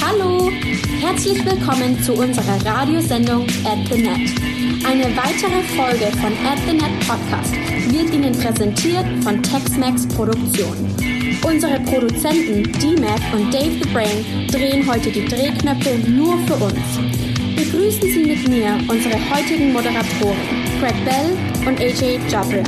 Hallo, herzlich willkommen zu unserer Radiosendung At the Net. Eine weitere Folge von At the Net Podcast wird Ihnen präsentiert von Tex-Mex Produktion. Unsere Produzenten D-Mac und Dave the Brain drehen heute die Drehknöpfe nur für uns. Begrüßen Sie mit mir unsere heutigen Moderatoren Craig Bell und AJ Jabria,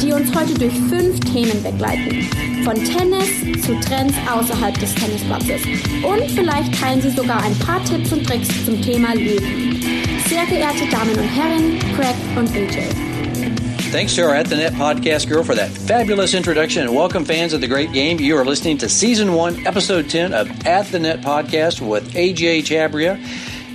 die uns heute durch fünf Themen begleiten. Von Tennis zu Trends außerhalb des Tennisplatzes. Und vielleicht teilen Sie sogar ein paar Tipps und Tricks zum Thema Leben. Sehr geehrte Damen und Herren, Craig und AJ. Thanks to our At the Net podcast girl for that fabulous introduction and welcome fans of the great game. You are listening to season one, episode 10 of At the Net podcast with AJ Chabria,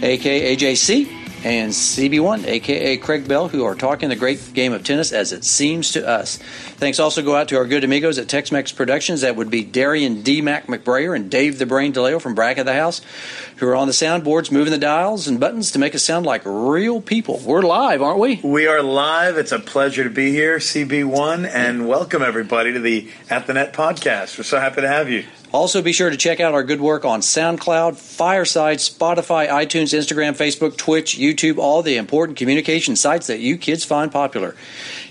aka AJC, and CB1, aka Craig Bell, who are talking the great game of tennis as it seems to us. Thanks also go out to our good amigos at Tex Mex Productions. That would be Darian D. Mac McBrayer and Dave the Brain DeLeo from Brack of the House, who are on the soundboards moving the dials and buttons to make us sound like real people. We're live, aren't we? We are live. It's a pleasure to be here, CB1, and welcome everybody to the At the Net podcast. We're so happy to have you. Also, be sure to check out our good work on SoundCloud, Fireside, Spotify, iTunes, Instagram, Facebook, Twitch, YouTube, all the important communication sites that you kids find popular.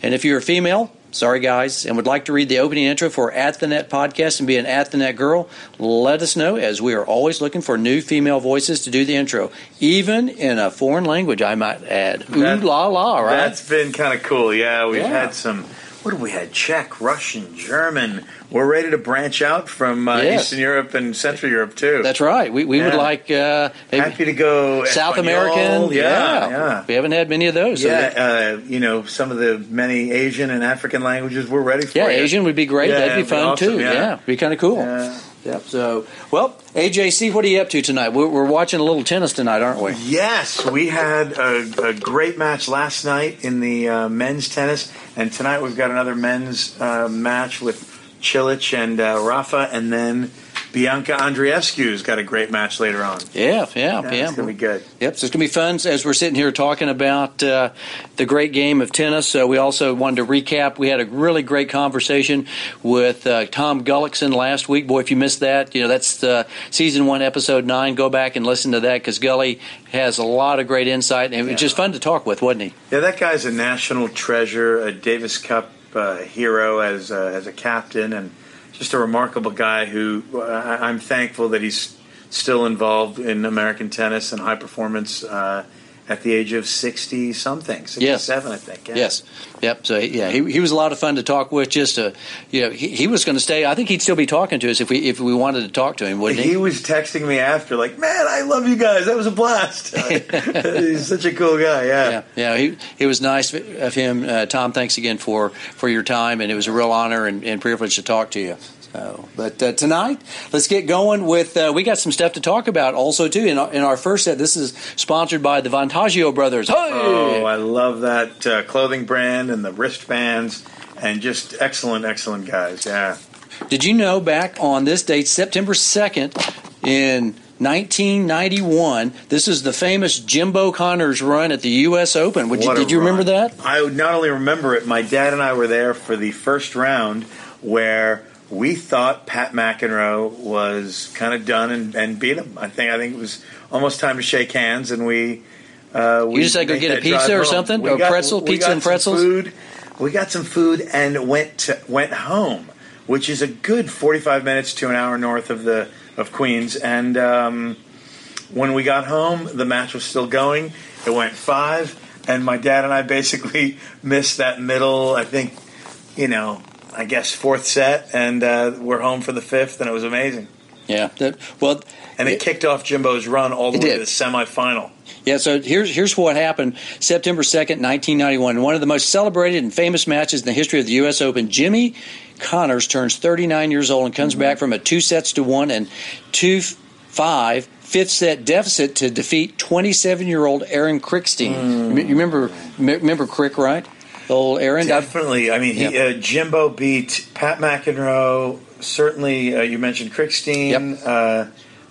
And if you're a female, sorry guys, and would like to read the opening intro for At the Net podcast and be an At the Net girl, let us know as we are always looking for new female voices to do the intro, even in a foreign language, I might add. Ooh That- la la, right? That's been kind of cool. Yeah, we've Yeah. had some. What have we had? Czech, Russian, German. We're ready to branch out from uh, Yes. Eastern Europe and Central Europe too. That's right. We, we would like uh, happy to go South Espanol. American. Yeah, yeah. We haven't had many of those. Yeah, that- uh, you know some of the many Asian and African languages. We're ready for yeah, you. Asian would be great. Yeah, That'd be fun awesome, too. yeah. Yeah, be kind of cool. Yeah. Yep. So, well, AJC, what are you up to tonight? We're, we're watching a little tennis tonight, aren't we? Yes, we had a, a great match last night in the uh, men's tennis, and tonight we've got another men's uh, match with Cilic and uh, Rafa, and then Bianca Andreescu's got a great match later on. Yeah, yeah, Yeah, yeah. it's gonna be good. Yep, so it's going to be fun as we're sitting here talking about uh, the great game of tennis. So we also wanted to recap. We had a really great conversation with uh, Tom Gullickson last week. Boy, if you missed that, you know that's uh, season one, episode nine. Go back and listen to that because Gully has a lot of great insight, and it was just fun to talk with, wasn't he? Yeah, that guy's a national treasure, a Davis Cup uh, hero as as a captain, and just a remarkable guy who I, I'm thankful that he's still involved in American tennis and high performance uh, at the age of 60 something, 67, I think. Yeah. Yes. Yep. So yeah, he, he was a lot of fun to talk with. Just to, you know, he, he was going to stay. I think he'd still be talking to us if we if we wanted to talk to him, wouldn't he? He was texting me after, like, "Man, I love you guys. That was a blast." He's such a cool guy. Yeah. Yeah, yeah, he it was nice of him. Uh, Tom, thanks again for for your time, and it was a real honor and, and privilege to talk to you. So, but uh, tonight, let's get going with. Uh, we got some stuff to talk about also too. In our, in our first set, this is sponsored by the Vantaggio brothers. Hey! Oh, I love that uh, clothing brand and the wristbands, and just excellent, excellent guys. Yeah. Did you know back on this date, September 2nd, in 1991, this is the famous Jimbo Connors run at the U.S. Open? Would you, did you remember that? I not only remember it, my dad and I were there for the first round where we thought Pat McEnroe was kind of done and, and beat him. I think I think it was almost time to shake hands, and we. Uh, we just had to go get a pizza or home. something? We Or pretzel, we pizza got and pretzels? Food. We got some food and went to, went home, which is a good forty five minutes to an hour north of the of Queens. And um, when we got home, the match was still going. It went five, and my dad and I basically missed that middle. I think, you know, I guess fourth set, and uh, we're home for the fifth, and it was amazing. Yeah. That, well, And it kicked off Jimbo's run all the way did. to the semifinal. Yeah, so here's here's what happened September 2nd, 1991. One of the most celebrated and famous matches in the history of the U.S. Open. Jimmy Connors turns 39 years old and comes back from a two sets to one and two five fifth set deficit to defeat 27 year old Aaron Krickstein. You remember remember Crick, right? Old Aaron. Definitely. I mean, he, Yeah. uh, Jimbo beat Pat McEnroe. Certainly, uh, you mentioned Krickstein. Uh,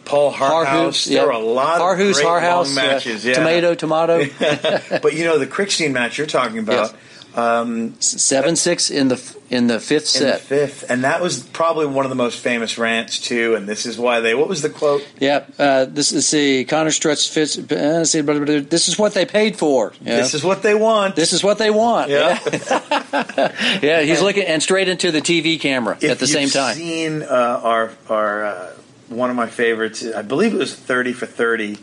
Paul Haarhuis. There were a lot Haarhuis, of great Haarhuis, long matches. uh, yeah. tomato, tomato. but you know the Krickstein match you're talking about. Um, Seven six in the in the fifth in the set. fifth, and that was probably one of the most famous rants too. And this is why they. What was the quote? Yeah, uh, this is see Connor Struts fits. Uh, see, blah, blah, blah, this is what they paid for. This is what they want. This is what they want. Yeah. Yeah, yeah, he's looking and straight into the TV camera at the same time. Seen uh, our our uh, one of my favorites. I believe it was Thirty for Thirty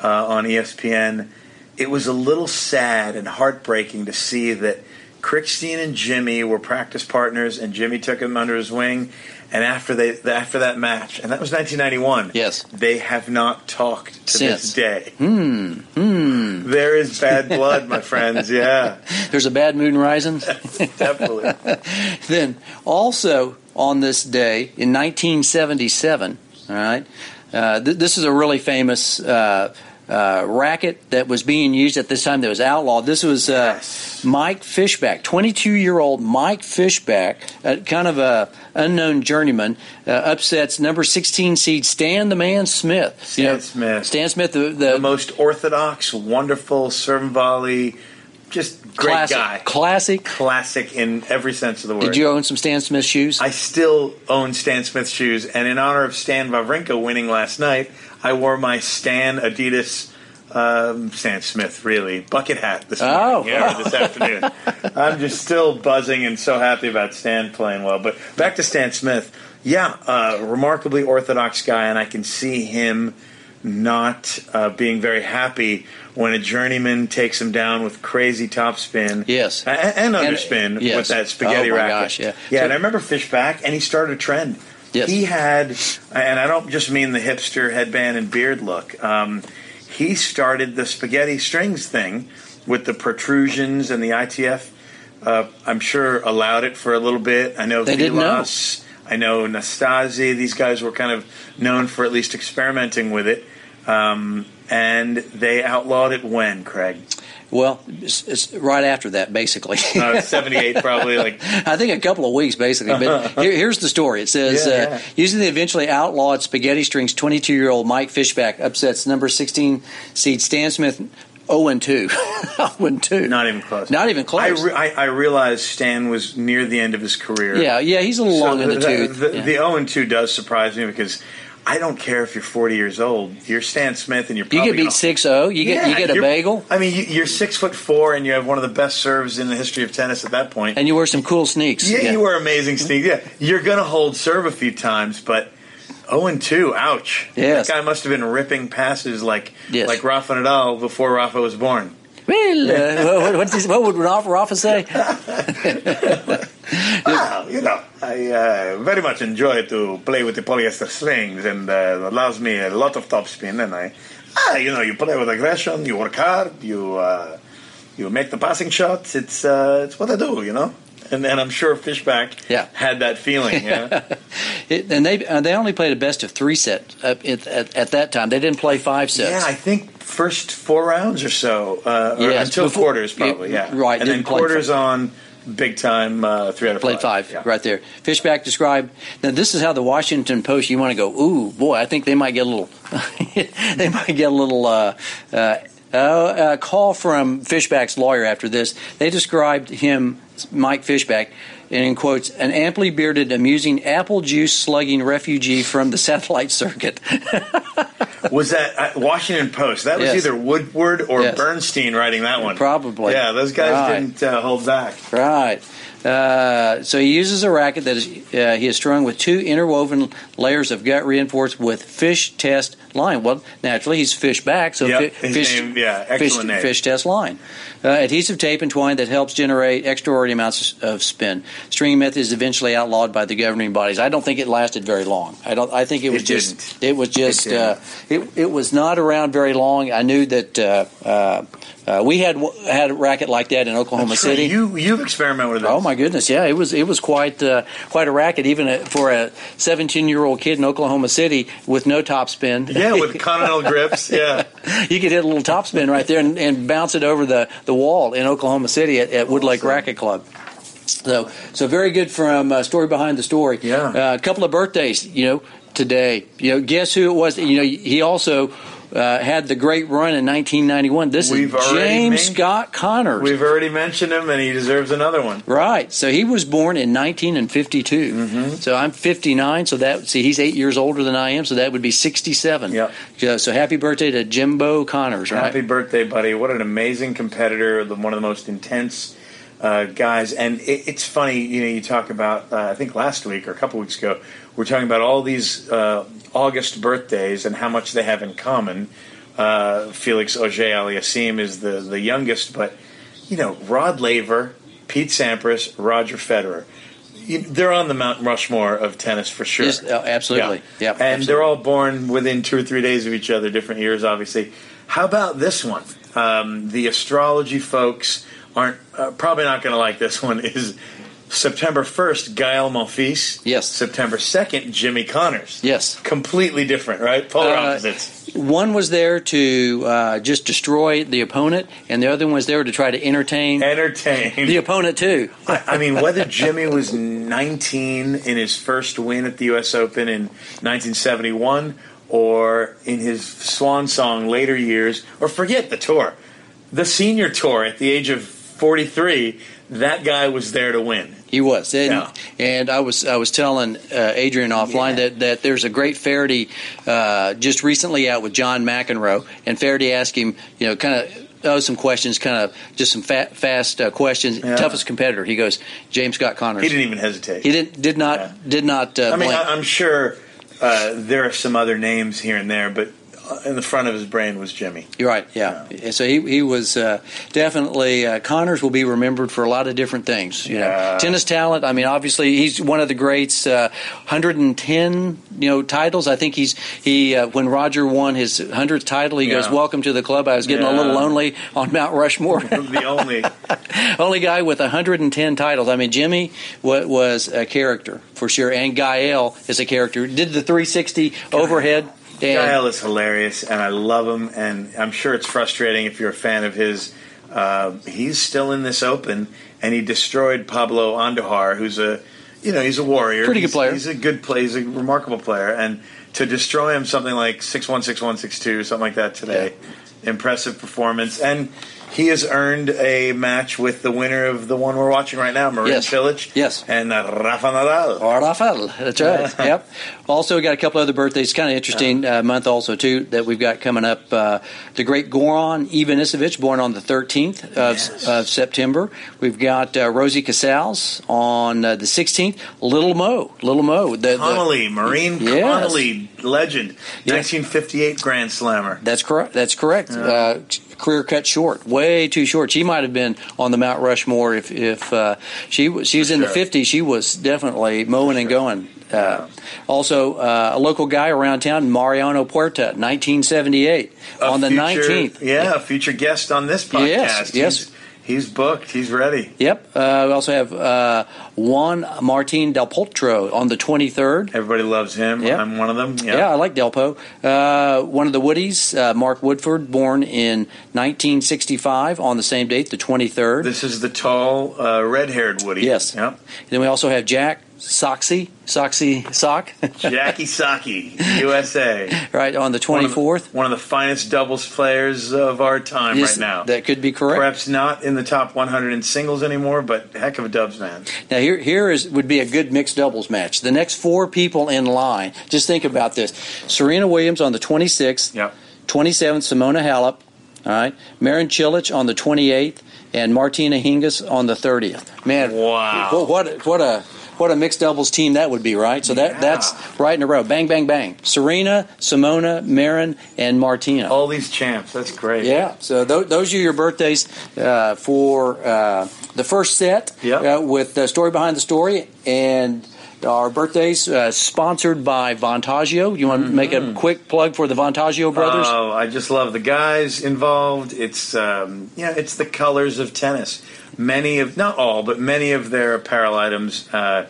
uh, on ESPN. It was a little sad and heartbreaking to see that Krickstein and Jimmy were practice partners, and Jimmy took him under his wing. And after they after that match, and that was 1991. Yes. they have not talked to Since. this day. Hmm. Hmm. There is bad blood, my friends. Yeah, There's a bad moon rising. definitely. then also on this day in 1977, all right, uh, th- this is a really famous uh, uh, racket that was being used at this time that was outlawed. This was uh, Yes. Mike Fishbach, 22 year old Mike Fishbach, uh, kind of a unknown journeyman, uh, upsets number 16 seed Stan the Man Smith. Stan Smith. Stan Smith, the, the, the most orthodox, wonderful serve and volley, just great classic, guy, classic. classic in every sense of the word. Did you own some Stan Smith shoes? I still own Stan Smith shoes, and in honor of Stan Wawrinka winning last night, I wore my Stan Adidas. Um, Stan Smith, really bucket hat this morning, Oh. yeah, this afternoon. I'm just still buzzing and so happy about Stan playing well. But back to Stan Smith, yeah, uh, remarkably orthodox guy, and I can see him not uh, being very happy when a journeyman takes him down with crazy topspin. Yes. A- and, underspin yes. with that spaghetti Oh, my racket. gosh, yeah. yeah. So- and I remember Fishbach, and he started a trend. Yes. He had, and I don't just mean the hipster headband and beard look. Um, he started the spaghetti strings thing with the protrusions and the ITF. Uh, I'm sure allowed it for a little bit. I know They didn't know. I know Nastase. These guys were kind of known for at least experimenting with it. Um, and they outlawed it when, Craig? Well, it's, it's right after that, basically. Uh, 78, probably. Like I think a couple of weeks, basically. But here, here's the story. It says, Yeah, uh, yeah. using the eventually outlawed spaghetti strings, 22 year old Mike Fishbach upsets number 16 seed Stan Smith 0 and 2. 0 and 2. Not even close. Not even I, close. re- I, I realized Stan was near the end of his career. yeah, yeah, he's a little So long in the, tooth. The, Yeah. the 0 and 2 does surprise me because I don't care if you're 40 years old. You're Stan Smith and you're you get beat gonna- 6 0. You get, Yeah, you get a bagel, I mean, you, you're six foot four and you have one of the best serves in the history of tennis at that point. and you wear some cool sneaks. yeah, you wear amazing mm-hmm. sneaks. Yeah, you're going to hold serve a few times, but 0 and 2, ouch. Yes. That guy must have been ripping passes like Yes. like Rafa Nadal before Rafa was born. Well, uh, what, what, would Rafa, Rafa say? Well, you know, I uh, very much enjoy to play with the polyester strings, and uh, allows me a lot of topspin. And I, ah, you know, you play with aggression, you work hard, you uh, you make the passing shots. It's uh, it's what I do, you know. And, and I'm sure Fishbach Yeah. had that feeling. Yeah, It, and they uh, they only played a best of three set uh, at, at, at that time. They didn't play five sets. yeah. I think first four rounds or so, uh, or Yes, until before- quarters, probably. Yeah, right, And then quarters on big time uh, three out of Played five, Yeah. right there. Fishbach described. Now this is how the Washington Post. You want to go? Ooh, boy! I think they might get a little. they might get a little. Uh, uh, uh, a call from Fishbach's lawyer after this. They described him, Mike Fishbach, in quotes, an amply bearded, amusing, apple juice slugging refugee from the satellite circuit. Was that uh, Washington Post? That was Yes. either Woodward or Yes. Bernstein writing that one. Probably. Yeah, those guys Right. didn't uh, hold back. Right. Uh, so he uses a racket that is uh, he is strung with two interwoven layers of gut reinforced with fish test line. Well, naturally he's fish back, so Yep, fi- fish, name- yeah, fish, fish test line. Uh, adhesive tape and twine that helps generate extraordinary amounts of spin. Stringing method is eventually outlawed by the governing bodies. I don't think it lasted very long. I don't. I think it was It just. didn't. It was just. It uh, it, it was not around very long. I knew that uh, we had had a racket like that in Oklahoma. City. You you've experimented with it. Oh my goodness! Yeah, it was it was quite uh, quite a racket, even for a 17 year old kid in Oklahoma City with no top spin. Yeah, with continental grips. Yeah, you could hit a little top spin right there and, and bounce it over the, the wall in Oklahoma City at, at Wood Lake Awesome. Racket Club. So, so very good from uh, story behind the story. Yeah. Uh, a couple of birthdays. You know, today. You know, guess who it was? You know, he also uh, had the great run in 1991. This We've is James men- Scott Connors. We've already mentioned him, and he deserves another one. Right. So he was born in 1952. Mm-hmm. So I'm 59. So that see, he's eight years older than I am. So that would be 67. Yep. So, so happy birthday to Jimbo Connors. Right. Happy birthday, buddy! What an amazing competitor, the- one of the most intense uh, guys. And it, it's funny, you know, you talk about. Uh, I think last week or a couple weeks ago, we're talking about all these uh, August birthdays and how much they have in common. Uh, Felix Auger Aliassime is the the youngest, but you know, Rod Laver, Pete Sampras, Roger Federer. You, they're on the Mount Rushmore of tennis for sure. Yes, oh, absolutely. Yeah. Yep, and absolutely. they're all born within two or three days of each other, different years, obviously. How about this one? Um, the astrology folks aren't uh, probably not going to like this one. Is September first, Gael Monfils? Yes. September second, Jimmy Connors. Yes. Completely different, right? Polar Uh, opposites. One was there to uh, just destroy the opponent, and the other one was there to try to entertain Entertained. the opponent too. I I mean, whether Jimmy was 19 in his first win at the U.S. Open in 1971 or in his swan song later years, or forget the tour, the senior tour at the age of 43, that guy was there to win. He was, and, Yeah. and I was I was telling uh, Adrian offline Yeah. that, that there's a great Feherty uh, just recently out with John McEnroe, and Feherty asked him, you know, kind of. Oh, some questions, kind of just some fa- fast uh, questions. Yeah. Toughest competitor, he goes, James Scott Connors. He didn't even hesitate. He didn't, did not, Yeah. did not. Uh, I mean. I, I'm sure uh, there are some other names here and there, but in the front of his brain was Jimmy. You're right. Yeah. So he he was uh, definitely uh, Connors will be remembered for a lot of different things. You know, tennis talent. I mean, obviously he's one of the greats. Uh, 110 you know titles. I think he's he uh, when Roger won his 100th title, he goes, "Welcome to the club." I was getting a little lonely on Mount Rushmore. the only. Only guy with 110 titles. I mean, Jimmy wa- was a character for sure, and Gael is a character. Did the 360 overhead. And is hilarious, and I love him. And I'm sure it's frustrating if you're a fan of his. Uh, he's still in this Open, and he destroyed Pablo Andujar, who's a, you know, he's a warrior. Pretty good He's- player. He's a good player. He's a remarkable player, and to destroy him something like six one, six one, six two, something like that today, impressive performance. And he has earned a match with the winner of the one we're watching right now, Marin Yes. Cilic. Yes. and uh, Rafa Nadal. Or Rafael. That's right. yep. Also, we got a couple other birthdays. Kind of interesting uh, month also too that we've got coming up. Uh, the great Goran Ivanisevic, born on the 13th of, Yes. of September. We've got uh, Rosie Casals on uh, the 16th. Little Mo, Little Mo. The, the- Connolly, Maureen Yes. Connolly, legend, Yes. 1958 Grand Slammer. That's correct. That's correct. Career cut short, way too short. She might have been on the Mount Rushmore if if uh, she was. She was in sure. the 50s. She was definitely mowing and going. Uh, also, uh, a local guy around town, Mariano Puerta, 1978, A on the future- 19th. Yeah, a future guest on this podcast. Yes, yes. He's, he's booked. He's ready. Yep. Uh, we also have uh, Juan Martin Del Potro on the 23rd. Everybody loves him. Yeah. I'm one of them. Yeah, I like Delpo. Uh, one of the Woodies, uh, Mark Woodforde, born in 1965 on the same date, the 23rd. This is the tall, uh, red-haired Woody. Yes. Yep. then we also have Jack Soxy, Soxy Sock, Jackie Saki, USA. right on the One of the- 24th. One of the finest doubles players of our time Yes, right now. That could be correct. Perhaps not in the top 100 in singles anymore, but heck of a dubs man. Now here here is would be a good mixed doubles match. The next four people in line. Just think about this: Serena Williams on the 26th, Yep. 27th, Simona Halep, all right, Marin Cilic on the 28th, and Martina Hingis on the 30th. Man, Wow. what what, what a what a mixed doubles team that would be, right? So that Yeah. that's right in a row. Bang, bang, bang. Serena, Simona, Marin, and Martina. All these champs. That's great. Yeah, so th- those are your birthdays uh, for uh, the first set Yep. uh, with the story behind the story and our birthdays uh, sponsored by Vantaggio. You want to make a quick plug for the Vantaggio brothers? Oh, I just love the guys involved. It's um, yeah, it's the colors of tennis. Many of not all, but many of their apparel items. Uh,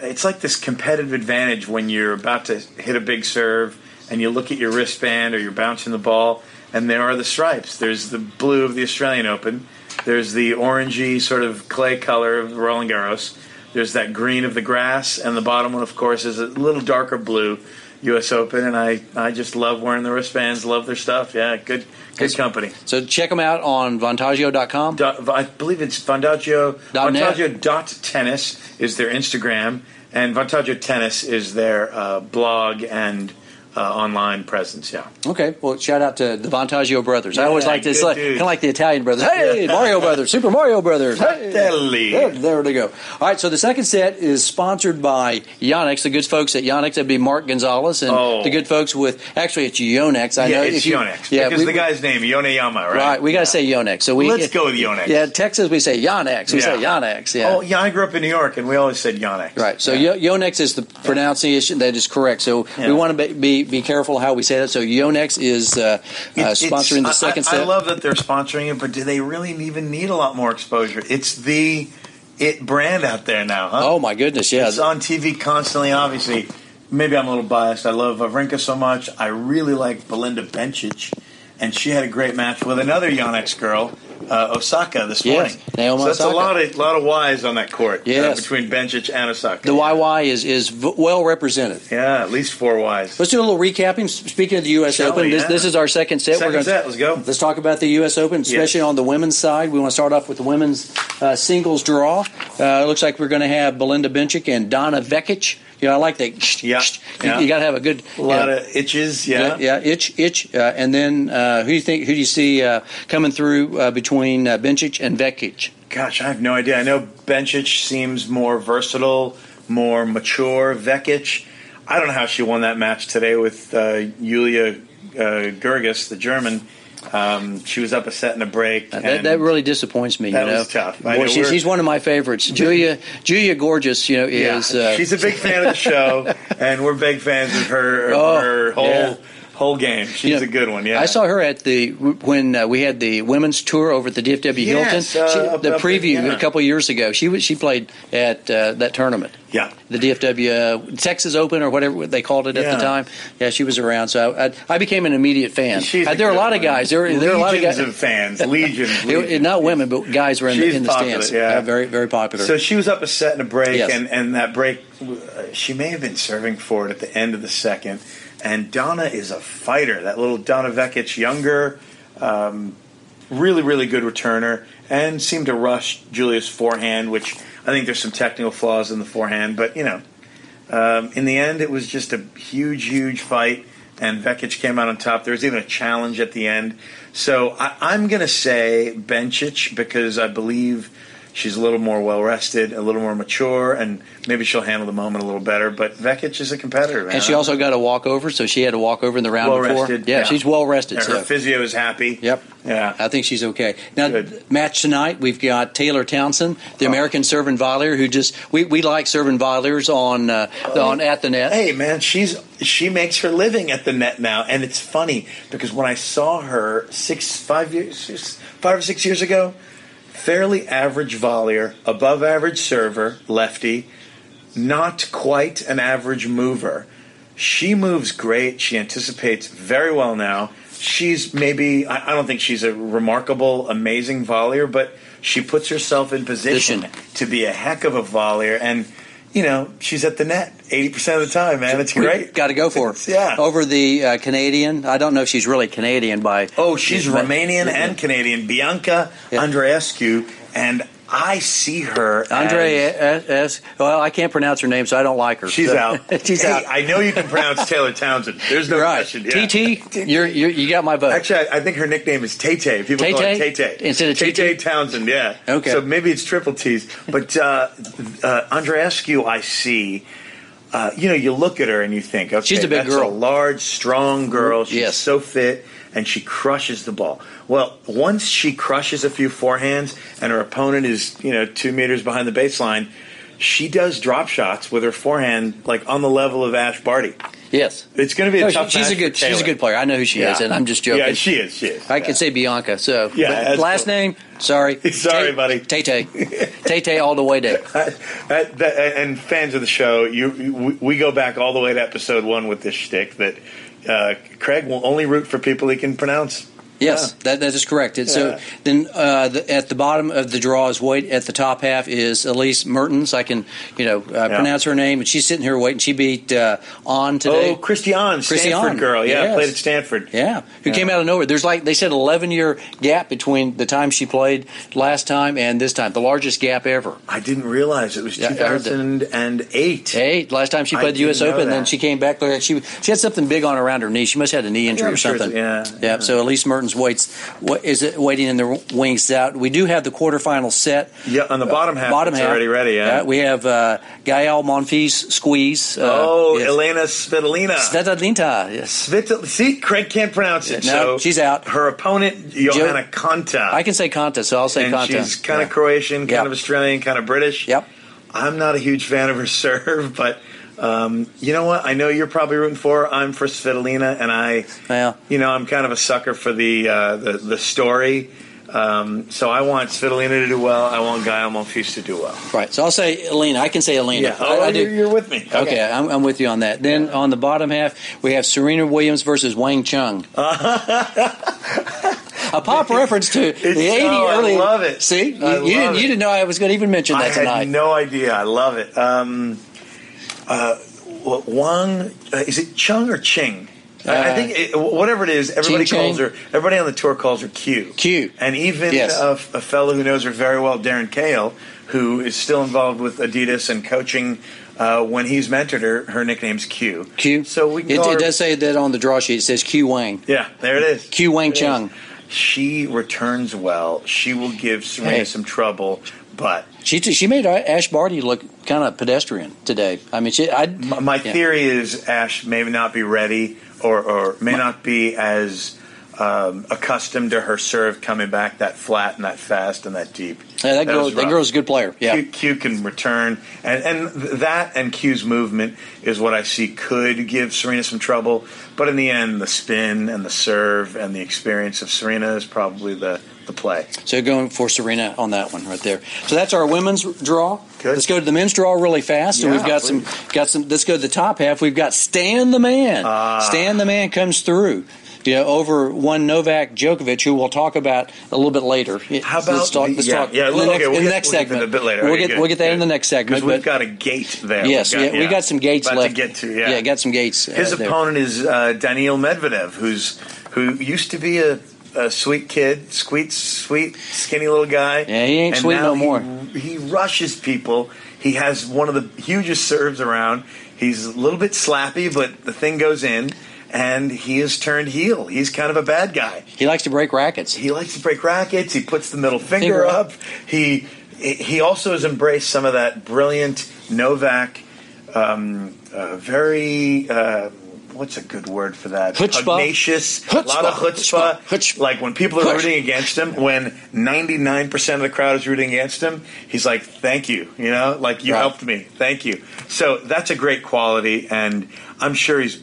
it's like this competitive advantage when you're about to hit a big serve and you look at your wristband or you're bouncing the ball, and there are the stripes. There's the blue of the Australian Open. There's the orangey sort of clay color of Roland Garros. There's that green of the grass, and the bottom one, of course, is a little darker blue. U.S. Open, and I, I just love wearing the wristbands. Love their stuff. Yeah, good good company. So check them out on Vantaggio.com. I believe it's Vantaggio. Vantaggio dot tennis is their Instagram, and Vantaggio Tennis is their uh, blog and uh, online presence. Yeah. Okay, well, shout out to the Vantaggio brothers. I always like this, like, kind of like the Italian brothers. Hey, Mario brothers, Super Mario brothers. Hey. There, there they go. All right, so the second set is sponsored by Yonex, the good folks at Yonex. That'd be Mark Gonzalez and Oh. the good folks with, actually, it's Yonex. I Yeah, know it's you- Yonex. Yeah, because we- the guy's name Yoneyama, right? Right, we got to say Yonex. So we Let's go with Yonex. Yeah, Texas we say Yonex. We say Yonex. Yeah. Oh, yeah. I grew up in New York, and we always said Yonex. Right. So yeah. Yonex is the pronunciation that is correct. So Yeah. we want to be, be be careful how we say that. So Yonex is uh, uh, It's- it's- sponsoring the second I, set. I love that they're sponsoring it, but do they really even need a lot more exposure? It's the it brand out there now, huh? oh my goodness, yeah. It's on TV constantly. Obviously, maybe I'm a little biased. I love Wawrinka so much. I really like Belinda Bencic, and she had a great match with another Yonex girl, uh, Osaka, this Yes, morning. Naomi so that's Osaka. a lot of lot of Y's on that court. uh, Yes. between Bencic and Osaka. the YY is is v- well represented. Yeah, at least four Y's. Let's do a little recapping. Speaking of the U.S. Shall Open, we? this, Yeah. this is our second set. Second gonna, set, let's go. Let's talk about the U.S. Open, especially Yes. on the women's side. We want to start off with the women's uh, singles draw. Uh, it looks like we're going to have Belinda Bencic and Donna Vekic. You know, I like that. Yeah, You, yeah. got to have a good. A lot of itches. Yeah. Yeah, itch, itch, uh, and then uh, who do you think? Who do you see uh, coming through uh, between uh, Bencic and Vekic? Gosh, I have no idea. I know Bencic seems more versatile, more mature. Vekic, I don't know how she won that match today with uh, Yulia uh, Görges, the German. Um, she was up a set and a break. Uh, that, that really disappoints me. That you know? was tough. Boy, know, she's, she's one of my favorites. Julia, Julia Gorgeous, you know, yeah, is uh, she's a big fan of the show, and we're big fans of her. Oh, her whole yeah. Whole game. She's You know, a good one. Yeah, I saw her at the when uh, we had the women's tour over at the DFW Yes, Hilton. uh, She- up- the up- preview yeah. a couple years ago. She was she played at uh, that tournament, Yeah. the DFW uh, Texas Open or whatever they called it at the time. Yeah, she was around, so I, I, I became an immediate fan. She's Uh, there are a lot of guys. There, there are a lot of Legions guys. of fans. Legions. Legions. not women, but guys were in, the in the stands. yeah. very very popular. So she was up a set and a break, Yes. and, and that break, uh, she may have been serving for it at the end of the second. And Donna is a fighter. That little Donna Vekic, younger, um, really, really good returner, and seemed to rush Julia's forehand, which I think there's some technical flaws in the forehand. But, you know, um, in the end, it was just a huge, huge fight, and Vekic came out on top. There was even a challenge at the end. So I, I'm going to say Bencic because I believe she's a little more well rested, a little more mature, and maybe she'll handle the moment a little better. But Vekic is a competitor, man. and she also got a walkover, so she had a walkover in the round well before. rested. Yeah, she's well rested. And her So. physio is happy. Yep. Yeah. I think she's okay. Now, Good. match tonight, we've got Taylor Townsend, the American servant volleyer, who just we, we like serving volleyers on uh, on at the net. Hey man, she's she makes her living at the net now, and it's funny because when I saw her six, five years, five or six years ago, fairly average volleyer, above average server, lefty, not quite an average mover. She moves great. She anticipates very well now. She's maybe I, I don't think she's a remarkable, amazing volleyer, but she puts herself in position Position. to be a heck of a volleyer and. You know, she's at the net 80% of the time, man. It's great. Got to go for it. Yeah. Over the uh, Canadian, I don't know if she's really Canadian by. Oh, she's Romanian and Canadian. Bianca Yeah. Andreescu, and I see her. Andre as- S. Well, I can't pronounce her name, so I don't like her. She's So- out. she's Hey, out. I know you can pronounce Taylor Townsend. There's no right. question. Yeah. TT, you're, you're you got my vote. Actually, I, I think her nickname is Tay Tay. People call her Tay Tay-Tay? Instead of Tay Townsend. Yeah. Okay. So maybe it's triple T's. But uh, uh, Andreescu, I see. Uh, you know, you look at her and you think, okay, She's a big girl. a large, strong girl. She's Yes. so fit, and she crushes the ball. Well, once she crushes a few forehands, and her opponent is, you know, two meters behind the baseline, she does drop shots with her forehand, like on the level of Ash Barty. yes. It's going to be a No, tough she- she's match a good she's a good player. I know who she is, and I'm just joking. Yeah, she is. She is. I Yeah. could say Bianca. So Yeah, last cool. name, sorry, Sorry, buddy. Tay Tay, Tay Tay, all the way that- and fans of the show, you, we, we go back all the way to episode one with this shtick that uh, Craig will only root for people he can pronounce. Yes, that, that is correct. It's So then uh, the, at the bottom of the draw is wait. At the top half is Elise Mertens. I can you know uh, pronounce her name, and she's sitting here waiting. She beat uh, on today. Oh, Christian, Christy Stanford girl. Yeah, Yes. played at Stanford. Yeah, who came out of nowhere. There's like they said, 11 year gap between the time she played last time and this time, the largest gap ever. I didn't realize it was Yeah, I heard that. 2008. Eight. last time she I played the U.S. Open, then she came back. She she had something big on around her knee. She must have had a knee injury or something. yeah, yeah. So Elise Mertens waits. What is it? Waiting in the wings out. We do have the quarterfinal set. Yeah, on the bottom half, Bottom it's half already ready. Yeah. we have uh, Gael Monfils squeeze. Uh, oh, yes. Elena Svitolina. Svitolina, Yes. Svitol- See, Craig can't pronounce it. No, so she's out. Her opponent, Johanna Konta. I can say Konta, so I'll say and Konta. she's kind Yeah. of Croatian, kind Yeah. of Australian, kind of British. Yep. I'm not a huge fan of her serve, but um, you know what? I know you're probably rooting for. I'm for Svitolina, and I, Yeah. you know, I'm kind of a sucker for the uh, the, the story. Um, so I want Svitolina to do well. I want Gael Monfils to do well. Right. So I'll say Elena. I can say Elena. Yeah. Oh, I do- you're, you're with me. Okay, I'm, I'm with you on that. Then on the bottom half, we have Serena Williams versus Wang Chung. a pop reference to the 80 oh, I early. love it. See, you, I you didn't, love you didn't know I was going to even mention I that tonight. I had no idea. I love it. Um, uh, Wang, uh, is it Chung or Ching? I, I Uh, think it, whatever it is, everybody Ching calls Ching? her. Everybody on the tour calls her Q. Q. And even Yes. a, a fellow who knows her very well, Darren Cahill, who is still involved with Adidas and coaching. Uh, when he's mentored her, her nickname's Q. Q. So we can It, call it does say that on the draw sheet. It says Q Wang. Yeah, there it is. Q Wang It is. Chung. She returns well. She will give Serena Hey. some trouble, but She she made Ash Barty look kind of pedestrian today. I mean, she, I My, my yeah. theory is Ash may not be ready or, or may not be as um, accustomed to her serve coming back that flat and that fast and that deep. Yeah, that girl, that girl's a good player. Yeah. Q, Q can return, and and that and Q's movement is what I see could give Serena some trouble. But in the end, the spin and the serve and the experience of Serena is probably the the play. So going for Serena on that one right there. So that's our women's draw. Good. Let's go to the men's draw really fast. And Yeah, we've got some got some. Let's go to the top half. We've got Stan the man. Ah. Stan the man comes through. You know, over one Novak Djokovic, who we'll talk about a little bit later. How about let's talk? Let's yeah, talk yeah, in the okay, next, we'll in the get- next we'll get segment. that a bit later. We'll get good, we'll get that in the next segment. Because we've got a gate there. Yes, We've yeah, we got some gates About left. to get to. Yeah, yeah, got some gates. uh, His there. opponent is uh, Daniil Medvedev, who's who used to be a, a sweet kid, sweet, sweet, skinny little guy. Yeah, he ain't and sweet no more. He, he rushes people. He has one of the hugest serves around. He's a little bit slappy, but the thing goes in, and he has turned heel. He's kind of a bad guy. He likes to break rackets. He likes to break rackets. He puts the middle finger, Finger up. up. He he also has embraced some of that brilliant Novak, um, uh, very. Uh, What's a good word for that? Chutzpah. Pugnacious, a lot of Chutzpah. chutzpah. Chutzpah. Like when people are Chutzpah. rooting against him, when 99% of the crowd is rooting against him, he's like, thank you. You know, like you Right. helped me. Thank you. So that's a great quality. And I'm sure he's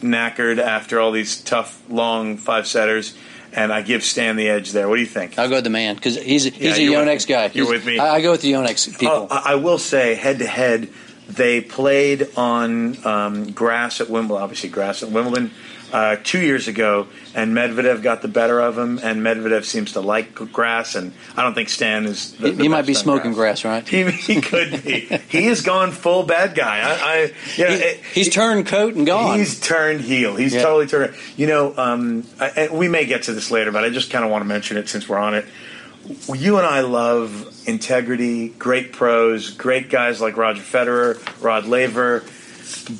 knackered after all these tough, long five setters. And I give Stan the edge there. What do you think? I'll go with the man because he's he's Yeah, a Yonex guy. You're He's- with me. I, I go with the Yonex people. Oh, I I will say, head to head, they played on um, grass at Wimbledon. Obviously, grass at Wimbledon uh, two years ago, and Medvedev got the better of him. And Medvedev seems to like grass, and I don't think Stan is. The, he the he might be smoking grass, right? He, he could be. he has gone full bad guy. I, I you know, He- it- he's turned coat and gone. He's turned heel. He's Yeah. totally turned. You know, um, I, we may get to this later, but I just kind of want to mention it since we're on it. You and I love integrity, great pros, great guys like Roger Federer, Rod Laver,